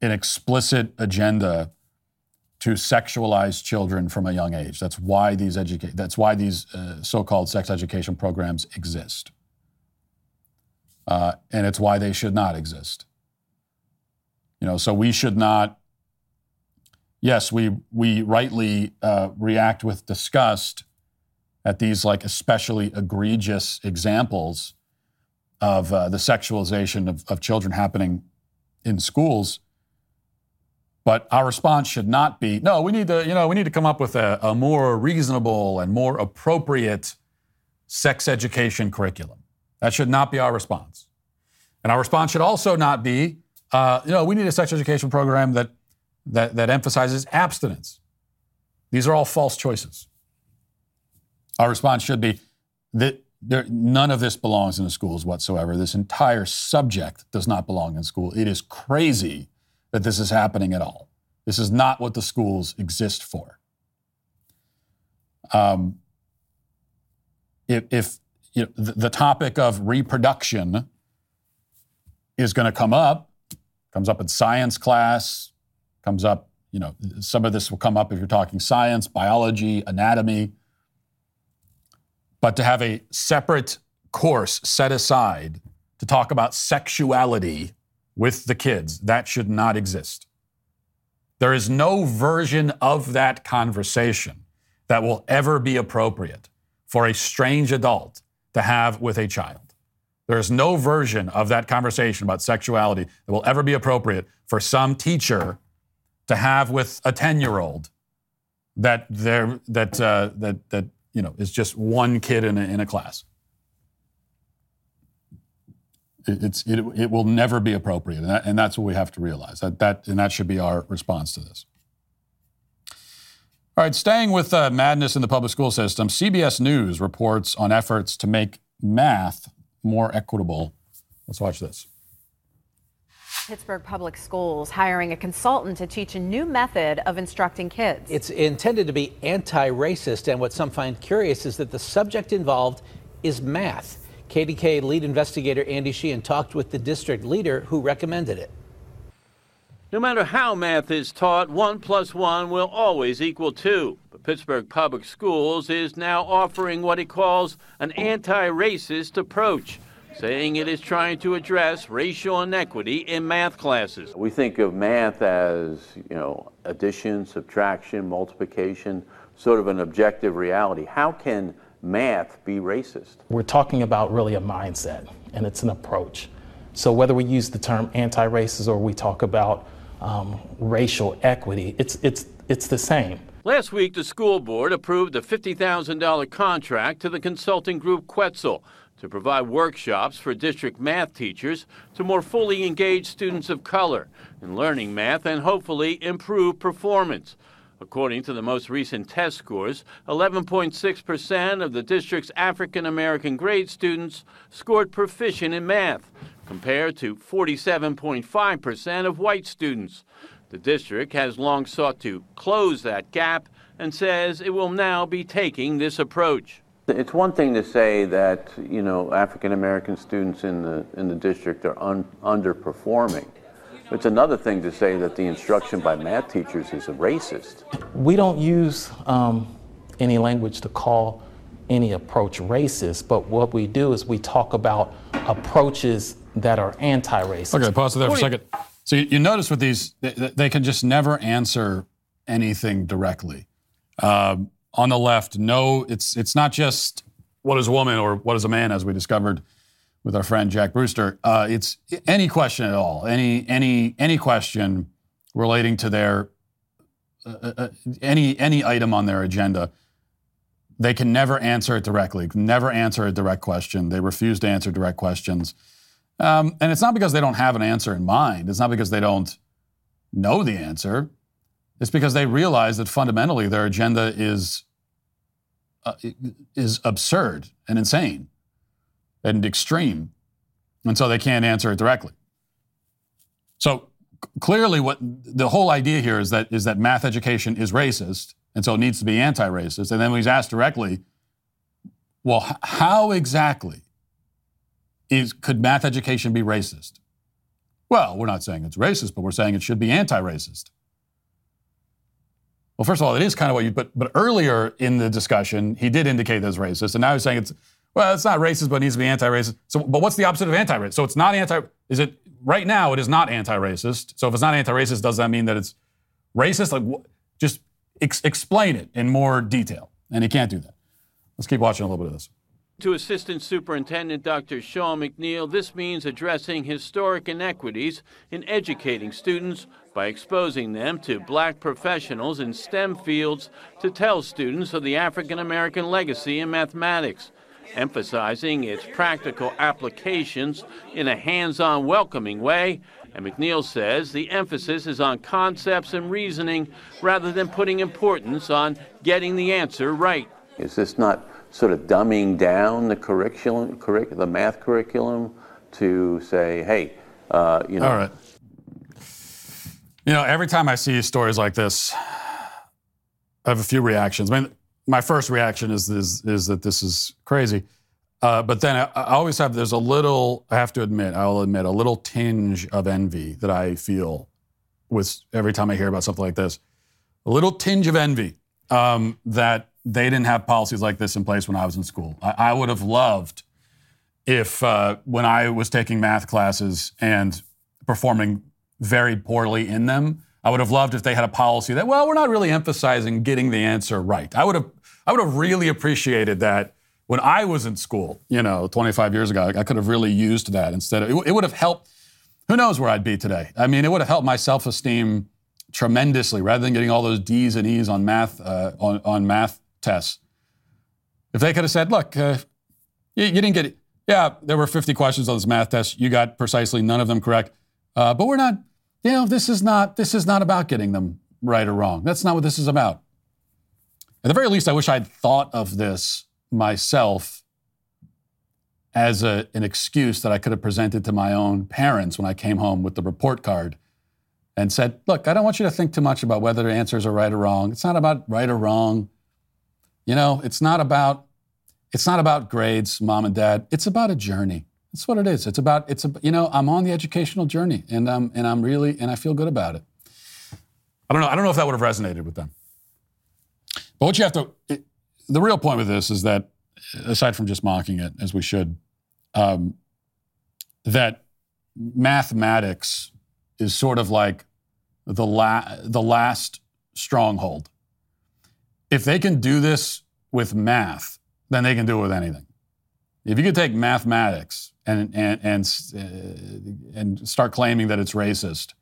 an explicit agenda to sexualize children from a young age. That's why these educa- That's why these uh, so-called sex education programs exist. uh, and it's why they should not exist. You know, so we should not. Yes, we we rightly uh, react with disgust at these like especially egregious examples of uh, the sexualization of, of children happening in schools. But our response should not be, no, we need to, you know, we need to come up with a, a more reasonable and more appropriate sex education curriculum. That should not be our response. And our response should also not be, uh, you know, we need a sex education program that, that, that emphasizes abstinence. These are all false choices. Our response should be that there, none of this belongs in the schools whatsoever. This entire subject does not belong in school. It is crazy that this is happening at all. This is not what the schools exist for. Um, if, if you know, the, the topic of reproduction is going to come up, comes up in science class, comes up, you know, some of this will come up if you're talking science, biology, anatomy. But to have a separate course set aside to talk about sexuality with the kids, that should not exist. There is no version of that conversation that will ever be appropriate for a strange adult to have with a child. There is no version of that conversation about sexuality that will ever be appropriate for some teacher to have with a 10 year old that, that, uh, that, that you know, is just one kid in a, in a class. It, it's, it, it will never be appropriate, and, that, and that's what we have to realize. That, that, and that should be our response to this. All right, staying with uh, madness in the public school system, CBS News reports on efforts to make math more equitable. Let's watch this. Pittsburgh Public Schools hiring a consultant to teach a new method of instructing kids. It's intended to be anti racist, and what some find curious is that the subject involved is math. KDKA lead investigator Andy Sheehan talked with the district leader who recommended it. No matter how math is taught, 1 plus 1 will always equal 2. But Pittsburgh Public Schools is now offering what it calls an anti racist approach, saying it is trying to address racial inequity in math classes. We think of math as, you know, addition, subtraction, multiplication, sort of an objective reality. How can math be racist? We're talking about really a mindset, and it's an approach. So whether we use the term anti-racist or we talk about um, racial equity, it's, it's, it's the same. Last week, the school board approved a $50,000 contract to the consulting group Quetzal to provide workshops for district math teachers to more fully engage students of color in learning math and hopefully improve performance. According to the most recent test scores, 11.6% of the district's African American grade students scored proficient in math, compared to 47.5% of white students. The district has long sought to close that gap and says it will now be taking this approach. It's one thing to say that, you know, African American students in the, in the district are un, underperforming. It's another thing to say that the instruction by math teachers is racist. We don't use um, any language to call any approach racist, but what we do is we talk about approaches that are anti-racist. Okay, pause it there for a second. So you, you notice with these, they, they, can just never answer anything directly. Um, on the left, no, it's it's not just what is a woman or what is a man, as we discovered with our friend Jack Brewster. Uh, it's any question at all, any any any question relating to their uh, uh, any any item on their agenda. They can never answer it directly. Never answer a direct question. They refuse to answer direct questions, um, and it's not because they don't have an answer in mind. It's not because they don't know the answer. It's because they realize that fundamentally their agenda is uh, is absurd and insane and extreme, and so they can't answer it directly. So clearly, what the whole idea here is that is that math education is racist, and so it needs to be anti-racist. And then when he's asked directly, well, how exactly is could math education be racist? Well, we're not saying it's racist, but we're saying it should be anti-racist. Well, first of all, it is kind of what you, but, but earlier in the discussion, he did indicate that it's racist. And now he's saying it's, Well, it's not racist, but it needs to be anti-racist. So, but what's the opposite of anti-racist? So it's not anti. Is it right now? It is not anti-racist. So if it's not anti-racist, does that mean that it's racist? Like, wh- just ex- explain it in more detail. And he can't do that. Let's keep watching a little bit of this. To Assistant Superintendent Dr. Sean McNeil, this means addressing historic inequities in educating students by exposing them to black professionals in STEM fields to tell students of the African American legacy in mathematics, emphasizing its practical applications in a hands on, welcoming way. And McNeil says the emphasis is on concepts and reasoning rather than putting importance on getting the answer right. Is this not sort of dumbing down the curriculum, curric- the math curriculum to say, hey, uh, you know, All right. You know, every time I see stories like this, I have a few reactions. I mean, my first reaction is is, is that this is crazy, uh, but then I, I always have there's a little. I have to admit, I will admit a little tinge of envy that I feel with every time I hear about something like this. A little tinge of envy um, that they didn't have policies like this in place when I was in school. I, I would have loved if uh, when I was taking math classes and performing very poorly in them, I would have loved if they had a policy that, well, we're not really emphasizing getting the answer right. I would have, I would have really appreciated that when I was in school, you know, 25 years ago. I could have really used that instead of, it, it would have helped. Who knows where I'd be today? I mean, it would have helped my self-esteem tremendously rather than getting all those D's and E's on math uh, on, on math tests. If they could have said, look, uh, you, you didn't get it. Yeah, there were 50 questions on this math test. You got precisely none of them correct. Uh, but we're not, you know, this is not this is not about getting them right or wrong. That's not what this is about. At the very least, I wish I'd thought of this myself as a, an excuse that I could have presented to my own parents when I came home with the report card and said, look, I don't want you to think too much about whether the answers are right or wrong. It's not about right or wrong. You know, it's not about it's not about grades, mom and dad. It's about a journey. That's what it is. It's about it's a, you know I'm on the educational journey and I'm and I'm really and I feel good about it. I don't know. I don't know if that would have resonated with them. But what you have to it, the real point with this is that aside from just mocking it as we should, um, that mathematics is sort of like the la- the last stronghold. If they can do this with math, then they can do it with anything. If you could take mathematics and and and uh, and start claiming that it's racist,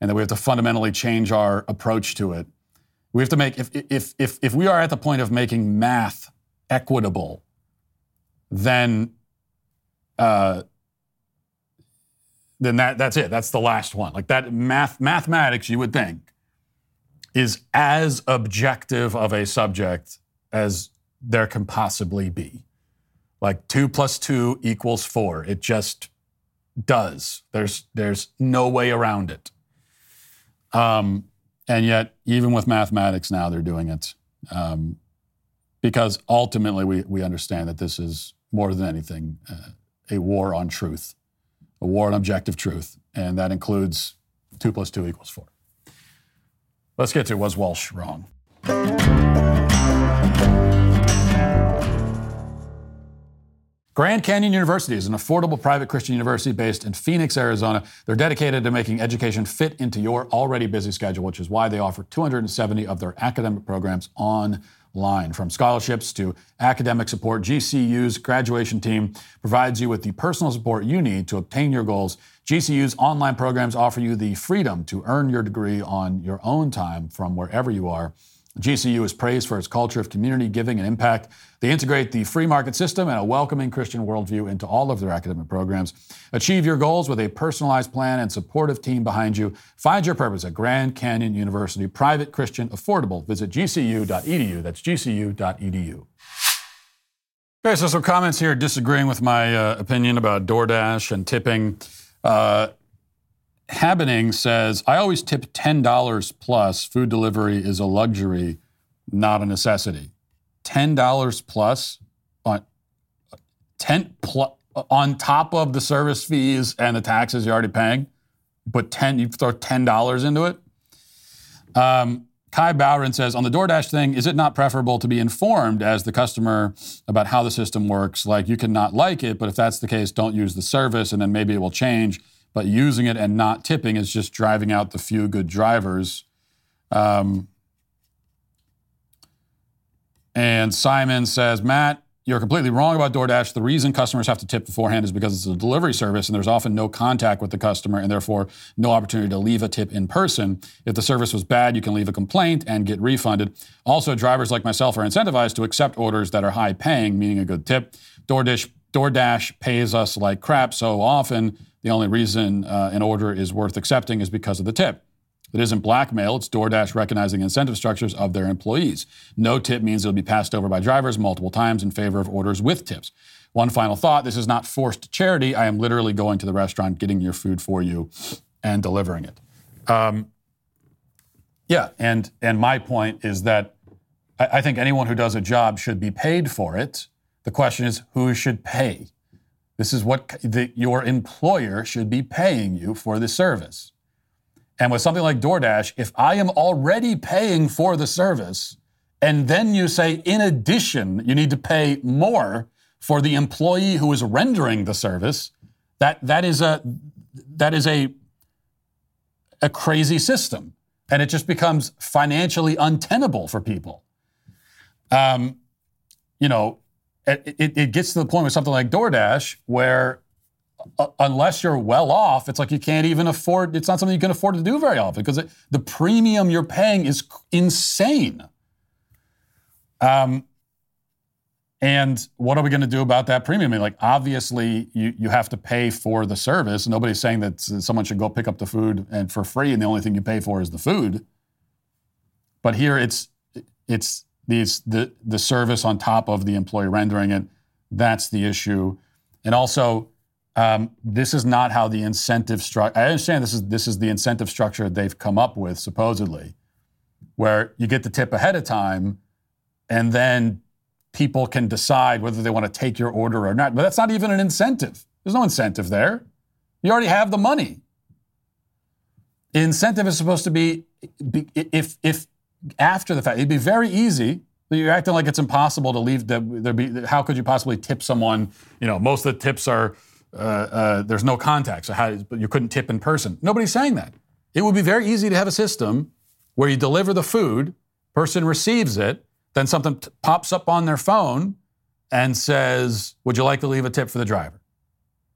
and that we have to fundamentally change our approach to it, we have to make if if if if we are at the point of making math equitable, then uh, then that that's it. That's the last one. Like that math mathematics, you would think, is as objective of a subject as there can possibly be. Like two plus two equals four. It just does. There's there's no way around it. Um, and yet, even with mathematics now, they're doing it um, because ultimately we we understand that this is more than anything uh, a war on truth, a war on objective truth, and that includes two plus two equals four. Let's get to was Walsh wrong? Grand Canyon University is an affordable private Christian university based in Phoenix, Arizona. They're dedicated to making education fit into your already busy schedule, which is why they offer 270 of their academic programs online. From scholarships to academic support, GCU's graduation team provides you with the personal support you need to obtain your goals. GCU's online programs offer you the freedom to earn your degree on your own time from wherever you are. GCU is praised for its culture of community giving and impact. They integrate the free market system and a welcoming Christian worldview into all of their academic programs. Achieve your goals with a personalized plan and supportive team behind you. Find your purpose at Grand Canyon University. Private, Christian, affordable. Visit gcu.edu. That's gcu.edu. Okay, so some comments here disagreeing with my uh, opinion about DoorDash and tipping. Uh, Habening says, I always tip $10 plus. Food delivery is a luxury, not a necessity. $10 plus on 10 plus on top of the service fees and the taxes you're already paying. Put 10, you throw $10 into it. Um, Kai Bowron says on the DoorDash thing, is it not preferable to be informed as the customer about how the system works? Like you can not like it, but if that's the case, don't use the service and then maybe it will change. But using it and not tipping is just driving out the few good drivers. Um, and Simon says, Matt, you're completely wrong about DoorDash. The reason customers have to tip beforehand is because it's a delivery service and there's often no contact with the customer and therefore no opportunity to leave a tip in person. If the service was bad, you can leave a complaint and get refunded. Also, drivers like myself are incentivized to accept orders that are high paying, meaning a good tip. DoorDash, DoorDash pays us like crap so often. The only reason uh, an order is worth accepting is because of the tip. It isn't blackmail, it's DoorDash recognizing incentive structures of their employees. No tip means it'll be passed over by drivers multiple times in favor of orders with tips. One final thought this is not forced charity. I am literally going to the restaurant, getting your food for you, and delivering it. Um, yeah, and, and my point is that I, I think anyone who does a job should be paid for it. The question is who should pay? This is what the, your employer should be paying you for the service. And with something like DoorDash, if I am already paying for the service, and then you say, in addition, you need to pay more for the employee who is rendering the service, that, that is a that is a a crazy system. And it just becomes financially untenable for people. Um, you know, it, it, gets to the point with something like DoorDash where uh, unless you're well off, it's like you can't even afford. It's not something you can afford to do very often because it, the premium you're paying is insane. Um, and what are we going to do about that premium? I mean, like, obviously, you, you have to pay for the service. Nobody's saying that someone should go pick up the food and for free, and the only thing you pay for is the food. But here, it's it's these the the service on top of the employee rendering it. That's the issue, and also um, this is not how the incentive structure. I understand this is this is the incentive structure they've come up with supposedly, where you get the tip ahead of time, and then people can decide whether they want to take your order or not. But that's not even an incentive. There's no incentive there. You already have the money. Incentive is supposed to be, be if if after the fact. It'd be very easy you're acting like it's impossible to leave. The, there be, how could you possibly tip someone? You know, most of the tips are uh, uh, there's no contact, so how, you couldn't tip in person. Nobody's saying that. It would be very easy to have a system where you deliver the food, person receives it, then something t- pops up on their phone and says, "Would you like to leave a tip for the driver?"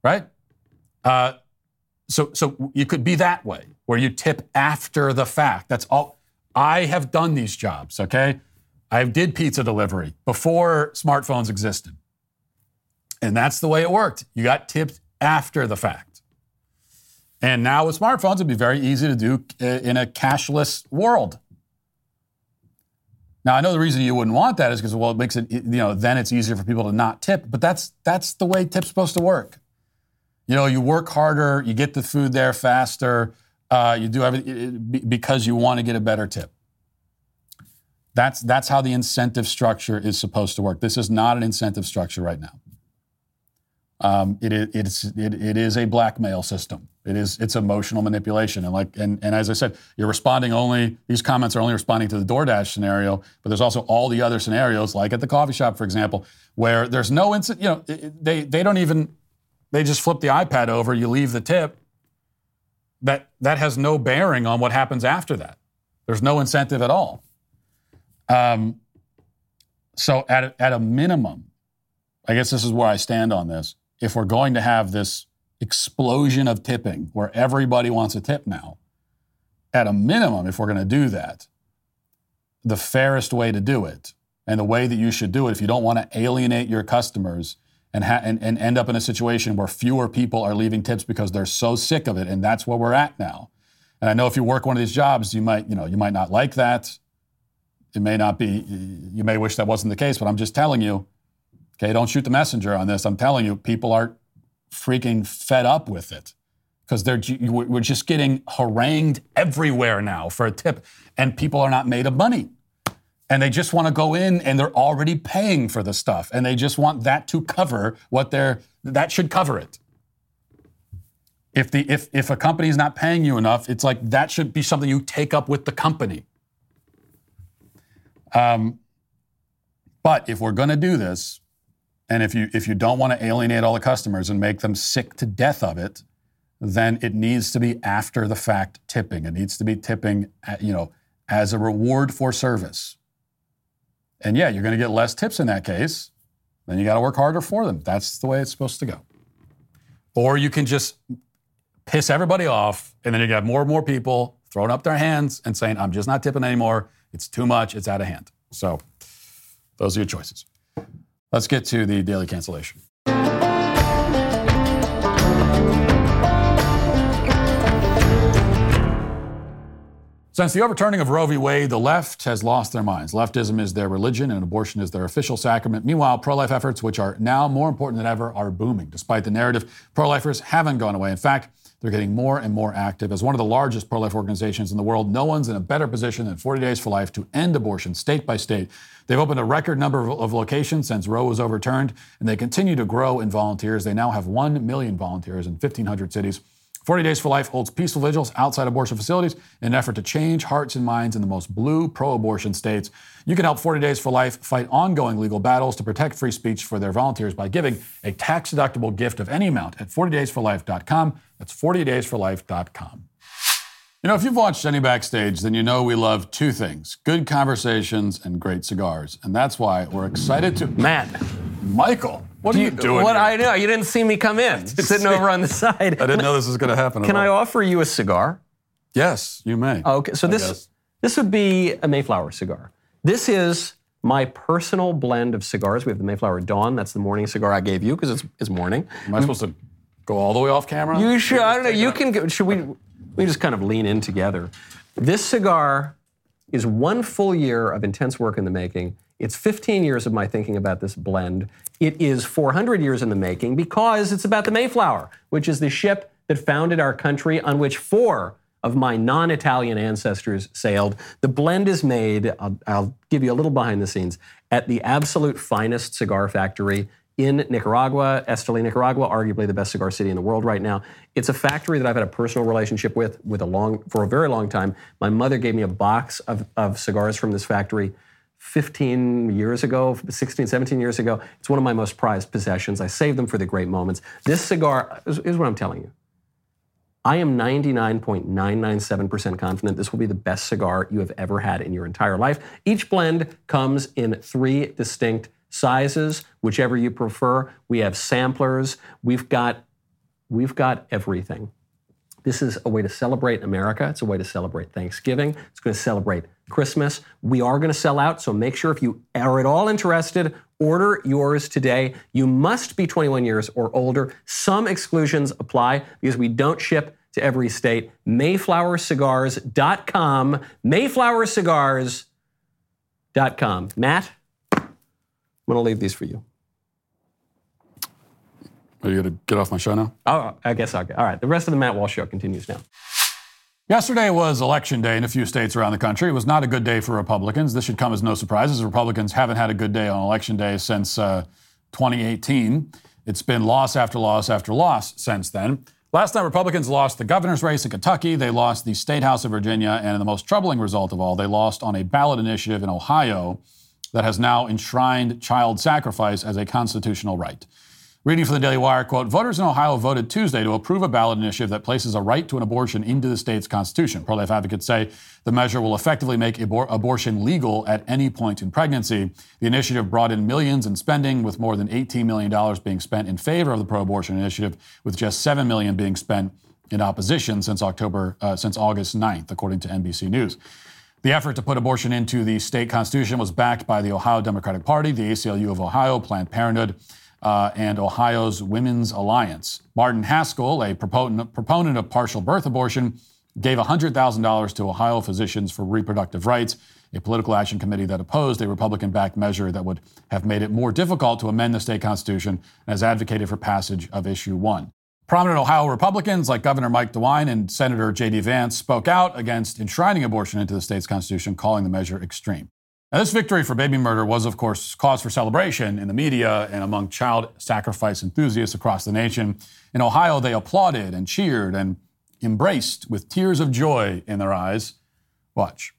Right? Uh, so, so you could be that way, where you tip after the fact. That's all. I have done these jobs. Okay, I did pizza delivery before smartphones existed. And that's the way it worked. You got tipped after the fact. And now with smartphones, it'd be very easy to do uh, in a cashless world. Now I know the reason you wouldn't want that is because well, it makes it you know then it's easier for people to not tip. But that's that's the way tip's supposed to work. You know, you work harder, you get the food there faster, uh, you do everything because you want to get a better tip. That's that's how the incentive structure is supposed to work. This is not an incentive structure right now. Um, it, is, it's, it, it is a blackmail system. It is it's emotional manipulation, and like and, and as I said, you're responding only. These comments are only responding to the DoorDash scenario, but there's also all the other scenarios, like at the coffee shop, for example, where there's no incident. You know, they they don't even they just flip the iPad over. You leave the tip. That that has no bearing on what happens after that. There's no incentive at all. Um, so at a, at a minimum, I guess this is where I stand on this if we're going to have this explosion of tipping where everybody wants a tip now, at a minimum, if we're going to do that, the fairest way to do it and the way that you should do it, if you don't want to alienate your customers and, ha- and, and end up in a situation where fewer people are leaving tips because they're so sick of it, and that's where we're at now. And I know if you work one of these jobs, you might, you know, you might not like that. It may not be, you may wish that wasn't the case, but I'm just telling you, Okay, don't shoot the messenger on this. I'm telling you, people are freaking fed up with it because they're we're just getting harangued everywhere now for a tip, and people are not made of money, and they just want to go in and they're already paying for the stuff, and they just want that to cover what they're that should cover it. If the if if a company is not paying you enough, it's like that should be something you take up with the company. Um, but if we're going to do this, and if you if you don't want to alienate all the customers and make them sick to death of it, then it needs to be after the fact tipping. It needs to be tipping, at, you know, as a reward for service. And yeah, you're going to get less tips in that case. Then you got to work harder for them. That's the way it's supposed to go. Or you can just piss everybody off, and then you got more and more people throwing up their hands and saying, "I'm just not tipping anymore. It's too much. It's out of hand." So those are your choices. Let's get to the daily cancellation. Since the overturning of Roe v. Wade, the left has lost their minds. Leftism is their religion and abortion is their official sacrament. Meanwhile, pro life efforts, which are now more important than ever, are booming. Despite the narrative, pro lifers haven't gone away. In fact, they're getting more and more active. As one of the largest pro life organizations in the world, no one's in a better position than 40 Days for Life to end abortion state by state. They've opened a record number of, locations since Roe was overturned, and they continue to grow in volunteers. They now have 1 million volunteers in 1,500 cities. 40 Days for Life holds peaceful vigils outside abortion facilities in an effort to change hearts and minds in the most blue pro abortion states. You can help 40 Days for Life fight ongoing legal battles to protect free speech for their volunteers by giving a tax deductible gift of any amount at 40daysforlife.com. That's 40daysforlife.com. You know, if you've watched any backstage, then you know we love two things good conversations and great cigars. And that's why we're excited to. Matt. Michael, what are you, doing? What here? I know, you didn't see me come in, *laughs* sitting see- over on the *laughs* side. I didn't know this was going to happen. Can I offer you a cigar? Yes, you may. Okay, so I this guess. this would be a Mayflower cigar. This is my personal blend of cigars. We have the Mayflower Dawn. That's the morning cigar I gave you because it's, it's morning. Am I supposed to go all the way off camera? You should. I don't know. You can. go- Should we? We just kind of lean in together. This cigar is one full year of intense work in the making. It's 15 years of my thinking about this blend. It is 400 years in the making because it's about the Mayflower, which is the ship that founded our country on which four of my non Italian ancestors sailed. The blend is made, I'll, I'll give you a little behind the scenes, at the absolute finest cigar factory in Nicaragua, Esteli, Nicaragua, arguably the best cigar city in the world right now. It's a factory that I've had a personal relationship with with a long for a very long time. My mother gave me a box of, of cigars from this factory 15 years ago, 16, 17 years ago. It's one of my most prized possessions. I save them for the great moments. This cigar is, is what I'm telling you. I am 99.997% confident this will be the best cigar you have ever had in your entire life. Each blend comes in three distinct sizes, whichever you prefer. We have samplers. We've got we've got everything. This is a way to celebrate America. It's a way to celebrate Thanksgiving. It's going to celebrate Christmas. We are going to sell out, so make sure if you are at all interested, order yours today. You must be 21 years or older. Some exclusions apply because we don't ship to every state. Mayflowercigars.com. Mayflowercigars.com. Matt, I'm going to leave these for you. Are you going to get off my show now? Oh, I guess I'll get. All right, the rest of the Matt Walsh show continues now. Yesterday was election day in a few states around the country. It was not a good day for Republicans. This should come as no surprise, as Republicans haven't had a good day on election day since uh, 2018. It's been loss after loss after loss since then. Last night, Republicans lost the governor's race in Kentucky. They lost the state house of Virginia. And the most troubling result of all, they lost on a ballot initiative in Ohio that has now enshrined child sacrifice as a constitutional right. Reading from the Daily Wire, quote, voters in Ohio voted Tuesday to approve a ballot initiative that places a right to an abortion into the state's constitution. Pro life advocates say the measure will effectively make abor- abortion legal at any point in pregnancy. The initiative brought in millions in spending, with more than $18 million being spent in favor of the pro abortion initiative, with just 7 million being spent in opposition since October, uh, since August 9th, according to NBC News. The effort to put abortion into the state constitution was backed by the Ohio Democratic Party, the ACLU of Ohio, Planned Parenthood, uh, and Ohio's Women's Alliance. Martin Haskell, a proponent, proponent of partial birth abortion, gave $100,000 to Ohio physicians for reproductive rights, a political action committee that opposed a Republican backed measure that would have made it more difficult to amend the state constitution and has advocated for passage of issue one. Prominent Ohio Republicans like Governor Mike DeWine and Senator J.D. Vance spoke out against enshrining abortion into the state's constitution, calling the measure extreme. Now, this victory for baby murder was, of course, cause for celebration in the media and among child sacrifice enthusiasts across the nation. In Ohio, they applauded and cheered and embraced with tears of joy in their eyes. Watch.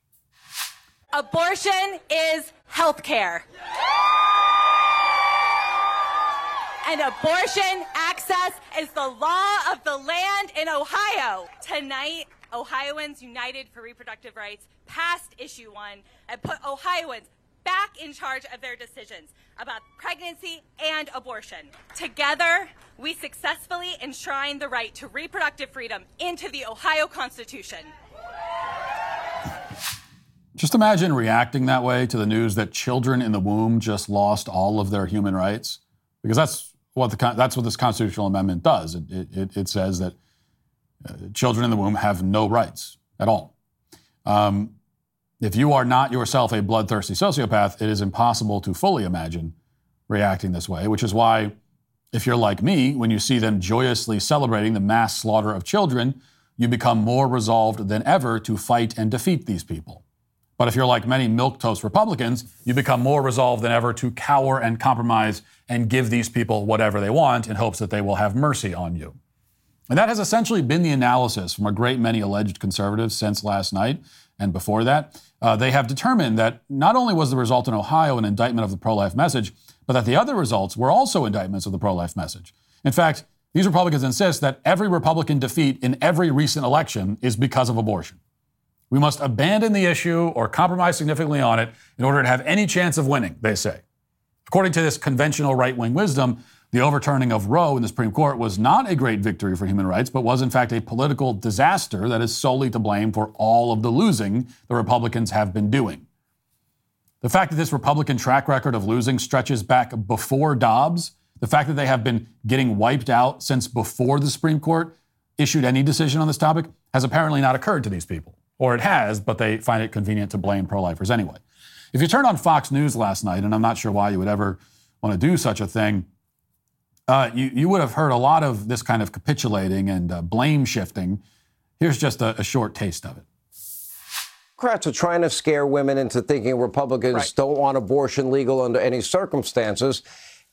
Abortion is health care. And abortion access is the law of the land in Ohio. Tonight, Ohioans United for Reproductive Rights passed issue one and put Ohioans back in charge of their decisions about pregnancy and abortion. Together, we successfully enshrined the right to reproductive freedom into the Ohio Constitution. Just imagine reacting that way to the news that children in the womb just lost all of their human rights, because that's what the that's what this constitutional amendment does. It, it, it says that uh, children in the womb have no rights at all. Um, if you are not yourself a bloodthirsty sociopath, it is impossible to fully imagine reacting this way, which is why, if you're like me, when you see them joyously celebrating the mass slaughter of children, you become more resolved than ever to fight and defeat these people. But if you're like many milquetoast Republicans, you become more resolved than ever to cower and compromise and give these people whatever they want in hopes that they will have mercy on you. And that has essentially been the analysis from a great many alleged conservatives since last night and before that. Uh, they have determined that not only was the result in Ohio an indictment of the pro life message, but that the other results were also indictments of the pro life message. In fact, these Republicans insist that every Republican defeat in every recent election is because of abortion. We must abandon the issue or compromise significantly on it in order to have any chance of winning, they say. According to this conventional right wing wisdom, the overturning of Roe in the Supreme Court was not a great victory for human rights, but was in fact a political disaster that is solely to blame for all of the losing the Republicans have been doing. The fact that this Republican track record of losing stretches back before Dobbs, the fact that they have been getting wiped out since before the Supreme Court issued any decision on this topic, has apparently not occurred to these people. Or it has, but they find it convenient to blame pro lifers anyway. If you turned on Fox News last night, and I'm not sure why you would ever want to do such a thing, uh, you, you would have heard a lot of this kind of capitulating and uh, blame shifting. Here's just a, a short taste of it. Democrats are trying to scare women into thinking Republicans right. don't want abortion legal under any circumstances.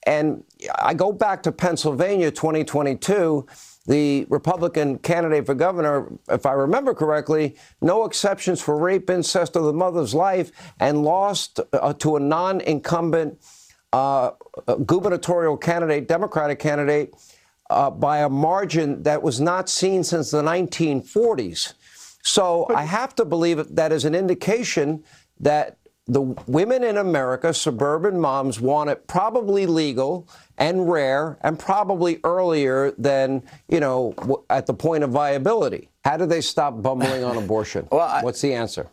And I go back to Pennsylvania 2022. The Republican candidate for governor, if I remember correctly, no exceptions for rape, incest, or the mother's life, and lost uh, to a non incumbent uh, gubernatorial candidate, Democratic candidate, uh, by a margin that was not seen since the 1940s. So I have to believe that is an indication that the women in America, suburban moms, want it probably legal and rare and probably earlier than, you know, at the point of viability. How do they stop bumbling on *laughs* abortion? well, I, What's the answer?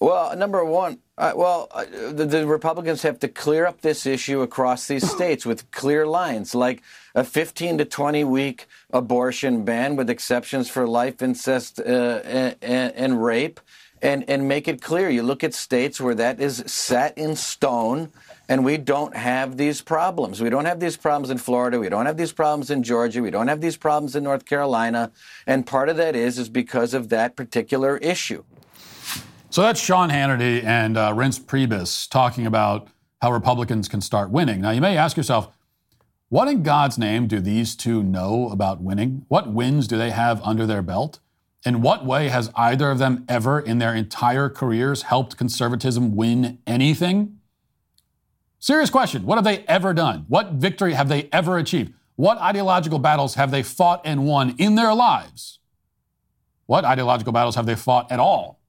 Well, number one, uh, well, uh, the, the, Republicans have to clear up this issue across these *coughs* states with clear lines, like a 15 to 20 week abortion ban with exceptions for life, incest, uh, and, and, rape, and, and make it clear. You look at states where that is set in stone, and we don't have these problems. We don't have these problems in Florida. We don't have these problems in Georgia. We don't have these problems in North Carolina. And part of that is is because of that particular issue. So that's Sean Hannity and uh, Priebus talking about how Republicans can start winning. Now, you may ask yourself, what in God's name do these two know about winning? What wins do they have under their belt? In what way has either of them ever in their entire careers helped conservatism win anything? Serious question. What have they ever done? What victory have they ever achieved? What ideological battles have they fought and won in their lives? What ideological battles have they fought at all?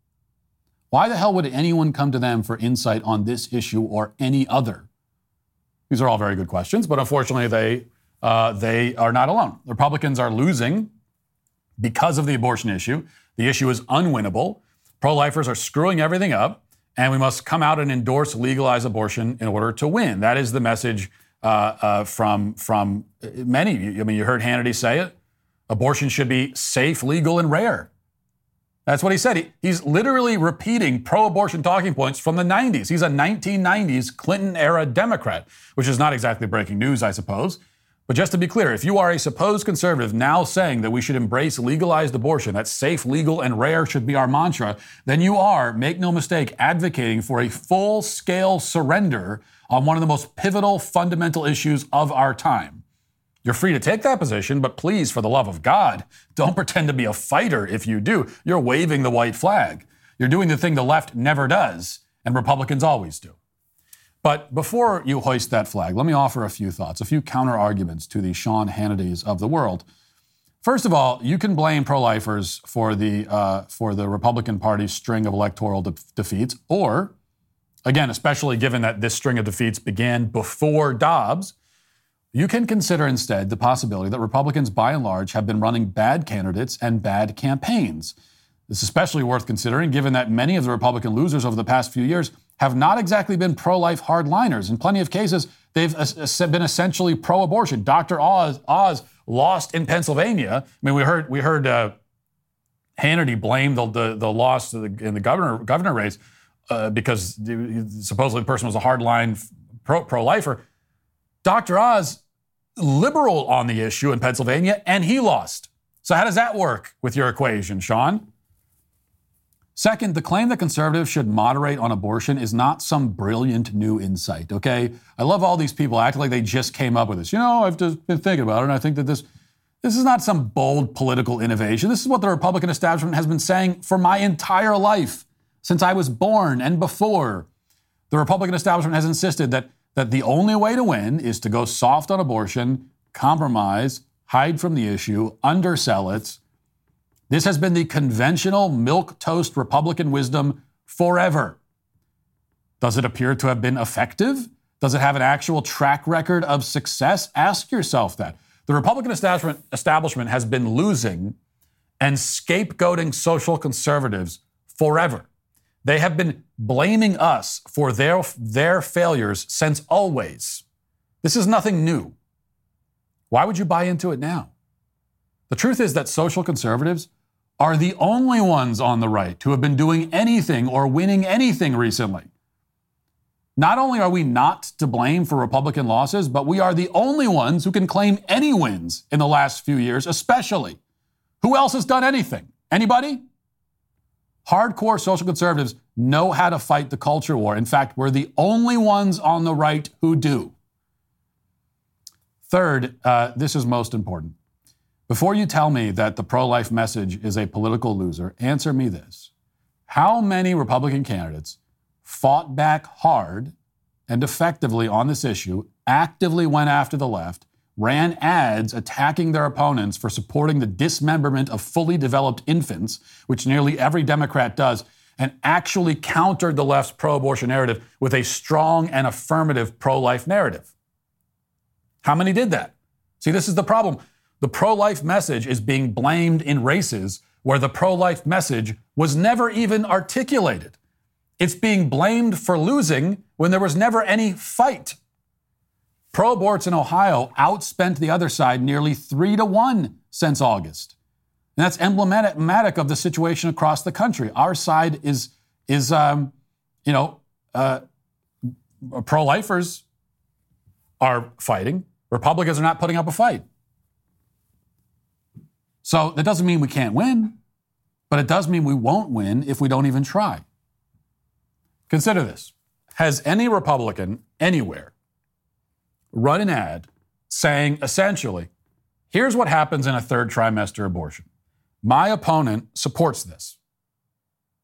Why the hell would anyone come to them for insight on this issue or any other? These are all very good questions, but unfortunately, they, uh, they are not alone. The Republicans are losing because of the abortion issue. The issue is unwinnable. Pro lifers are screwing everything up, and we must come out and endorse legalized abortion in order to win. That is the message uh, uh, from, from many. I mean, you heard Hannity say it. Abortion should be safe, legal, and rare. That's what he said. He, he's literally repeating pro abortion talking points from the 90s. He's a 1990s Clinton era Democrat, which is not exactly breaking news, I suppose. But just to be clear, if you are a supposed conservative now saying that we should embrace legalized abortion, that safe, legal, and rare should be our mantra, then you are, make no mistake, advocating for a full scale surrender on one of the most pivotal fundamental issues of our time. You're free to take that position, but please, for the love of God, don't pretend to be a fighter if you do. You're waving the white flag. You're doing the thing the left never does, and Republicans always do. But before you hoist that flag, let me offer a few thoughts, a few counter arguments to the Sean Hannitys of the world. First of all, you can blame pro-lifers for the uh, for the Republican Party's string of electoral de- defeats, or again, especially given that this string of defeats began before Dobbs, you can consider instead the possibility that Republicans, by and large, have been running bad candidates and bad campaigns. This is especially worth considering given that many of the Republican losers over the past few years have not exactly been pro life hardliners. In plenty of cases, they've been essentially pro abortion. Dr. Oz, Oz lost in Pennsylvania. I mean, we heard, we heard uh, Hannity blame the, the, the loss the, in the governor, governor race uh, because supposedly the person was a hardline pro lifer. Dr. Oz, liberal on the issue in Pennsylvania, and he lost. So, how does that work with your equation, Sean? Second, the claim that conservatives should moderate on abortion is not some brilliant new insight, okay? I love all these people acting like they just came up with this. You know, I've just been thinking about it, and I think that this, this is not some bold political innovation. This is what the Republican establishment has been saying for my entire life, since I was born and before. The Republican establishment has insisted that, that the only way to win is to go soft on abortion, compromise, hide from the issue, undersell it, this has been the conventional milquetoast Republican wisdom forever. Does it appear to have been effective? Does it have an actual track record of success? Ask yourself that. The Republican establishment, establishment has been losing and scapegoating social conservatives forever. They have been blaming us for their, their failures since always. This is nothing new. Why would you buy into it now? The truth is that social conservatives are the only ones on the right to have been doing anything or winning anything recently. Not only are we not to blame for Republican losses, but we are the only ones who can claim any wins in the last few years, especially. Who else has done anything? Anybody? Hardcore social conservatives know how to fight the culture war. In fact, we're the only ones on the right who do. Third, uh, this is most important. Before you tell me that the pro life message is a political loser, answer me this. How many Republican candidates fought back hard and effectively on this issue, actively went after the left, ran ads attacking their opponents for supporting the dismemberment of fully developed infants, which nearly every Democrat does, and actually countered the left's pro abortion narrative with a strong and affirmative pro life narrative? How many did that? See, this is the problem. The pro life message is being blamed in races where the pro life message was never even articulated. It's being blamed for losing when there was never any fight. Pro aborts in Ohio outspent the other side nearly three to one since August. And that's emblematic of the situation across the country. Our side is, is um, you know, uh, pro lifers are fighting, Republicans are not putting up a fight. So that doesn't mean we can't win, but it does mean we won't win if we don't even try. Consider this Has any Republican anywhere run an ad saying essentially, here's what happens in a third trimester abortion? My opponent supports this.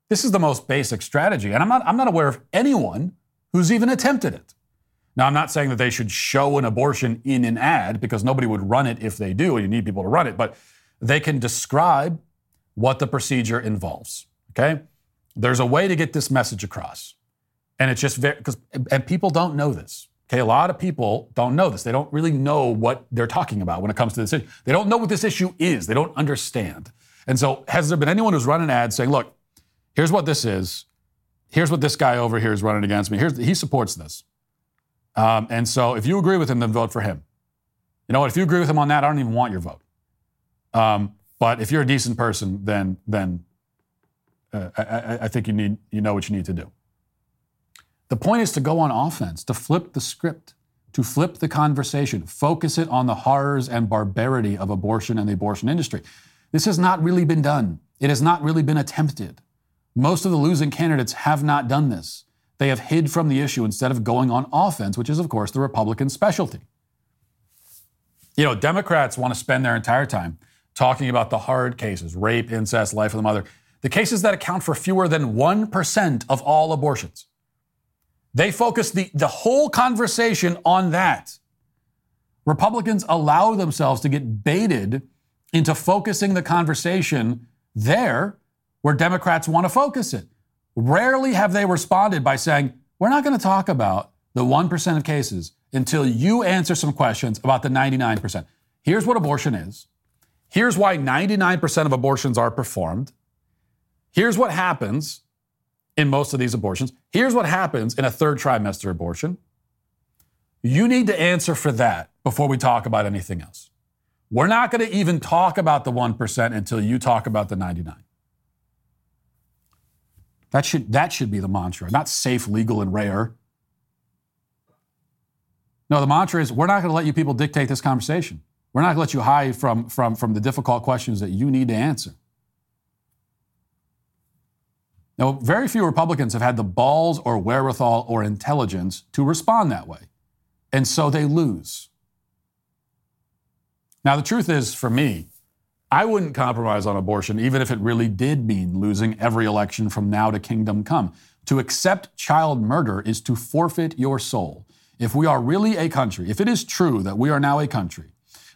This is the most basic strategy, and I'm not, I'm not aware of anyone who's even attempted it. Now, I'm not saying that they should show an abortion in an ad because nobody would run it if they do, and you need people to run it, but they can describe what the procedure involves. Okay? There's a way to get this message across. And it's just very, because, and people don't know this. Okay, a lot of people don't know this. They don't really know what they're talking about when it comes to this issue. They don't know what this issue is. They don't understand. And so, has there been anyone who's run an ad saying, look, here's what this is. Here's what this guy over here is running against me. Here's, he supports this. Um, and so, if you agree with him, then vote for him. You know what? If you agree with him on that, I don't even want your vote. Um, but if you're a decent person, then then uh, I, I, think you need you know what you need to do. The point is to go on offense, to flip the script, to flip the conversation, focus it on the horrors and barbarity of abortion and the abortion industry. This has not really been done. It has not really been attempted. Most of the losing candidates have not done this. They have hid from the issue instead of going on offense, which is, of course, the Republican specialty. You know, Democrats want to spend their entire time talking about the hard cases rape, incest, life of the mother. the cases that account for fewer than 1% of all abortions. They focus the, the whole conversation on that. Republicans allow themselves to get baited into focusing the conversation there where Democrats want to focus it. Rarely have they responded by saying, We're not going to talk about the 1% of cases until you answer some questions about the 99%. Here's what abortion is. Here's why 99% of abortions are performed. Here's what happens in most of these abortions. Here's what happens in a third trimester abortion. You need to answer for that before we talk about anything else. We're not going to even talk about the 1% until you talk about the 99. That should, that should be the mantra, not safe, legal, and rare. No, the mantra is we're not going to let you people dictate this conversation. We're not going to let you hide from, from, from the difficult questions that you need to answer. Now, very few Republicans have had the balls or wherewithal or intelligence to respond that way. And so they lose. Now, the truth is, for me, I wouldn't compromise on abortion, even if it really did mean losing every election from now to kingdom come. To accept child murder is to forfeit your soul. If we are really a country, if it is true that we are now a country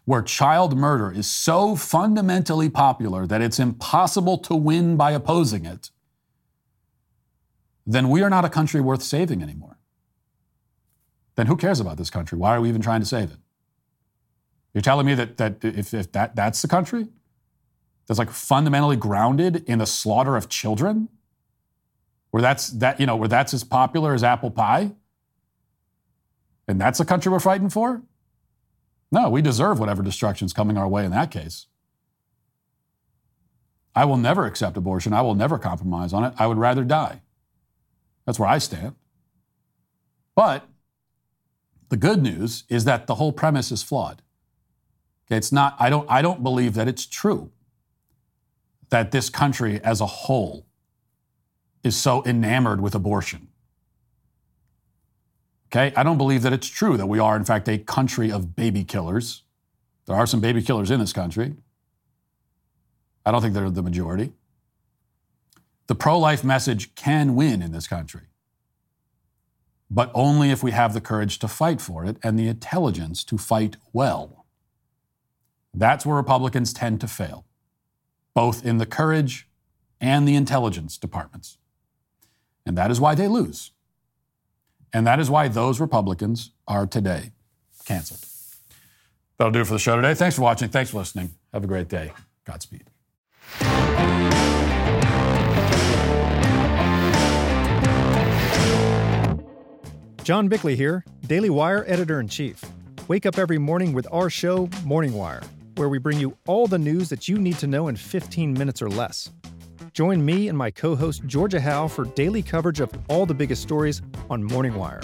where child murder is so fundamentally popular that it's impossible to win by opposing it, then we are not a country worth saving anymore. Then who cares about this country? Why are we even trying to save it? You're telling me that, that if, if that, that's the country that's like fundamentally grounded in the slaughter of children, where that's that, you know, where that's as popular as apple pie? And that's the country we're fighting for? No, we deserve whatever destruction's coming our way in that case. I will never accept abortion. I will never compromise on it. I would rather die. That's where I stand. But the good news is that the whole premise is flawed. Okay, it's not, I don't, I don't believe that it's true that this country as a whole is so enamored with abortion. Okay, I don't believe that it's true that we are, in fact, a country of baby killers. There are some baby killers in this country. I don't think they're the majority. The pro life message can win in this country, but only if we have the courage to fight for it and the intelligence to fight well. That's where Republicans tend to fail, both in the courage and the intelligence departments. And that is why they lose. And that is why those Republicans are today canceled. That'll do it for the show today. Thanks for watching. Thanks for listening. Have a great day. Godspeed. John Bickley here, Daily Wire editor in chief. Wake up every morning with our show, Morning Wire, where we bring you all the news that you need to know in 15 minutes or less. Join me and my co host Georgia Howe for daily coverage of all the biggest stories on Morning Wire.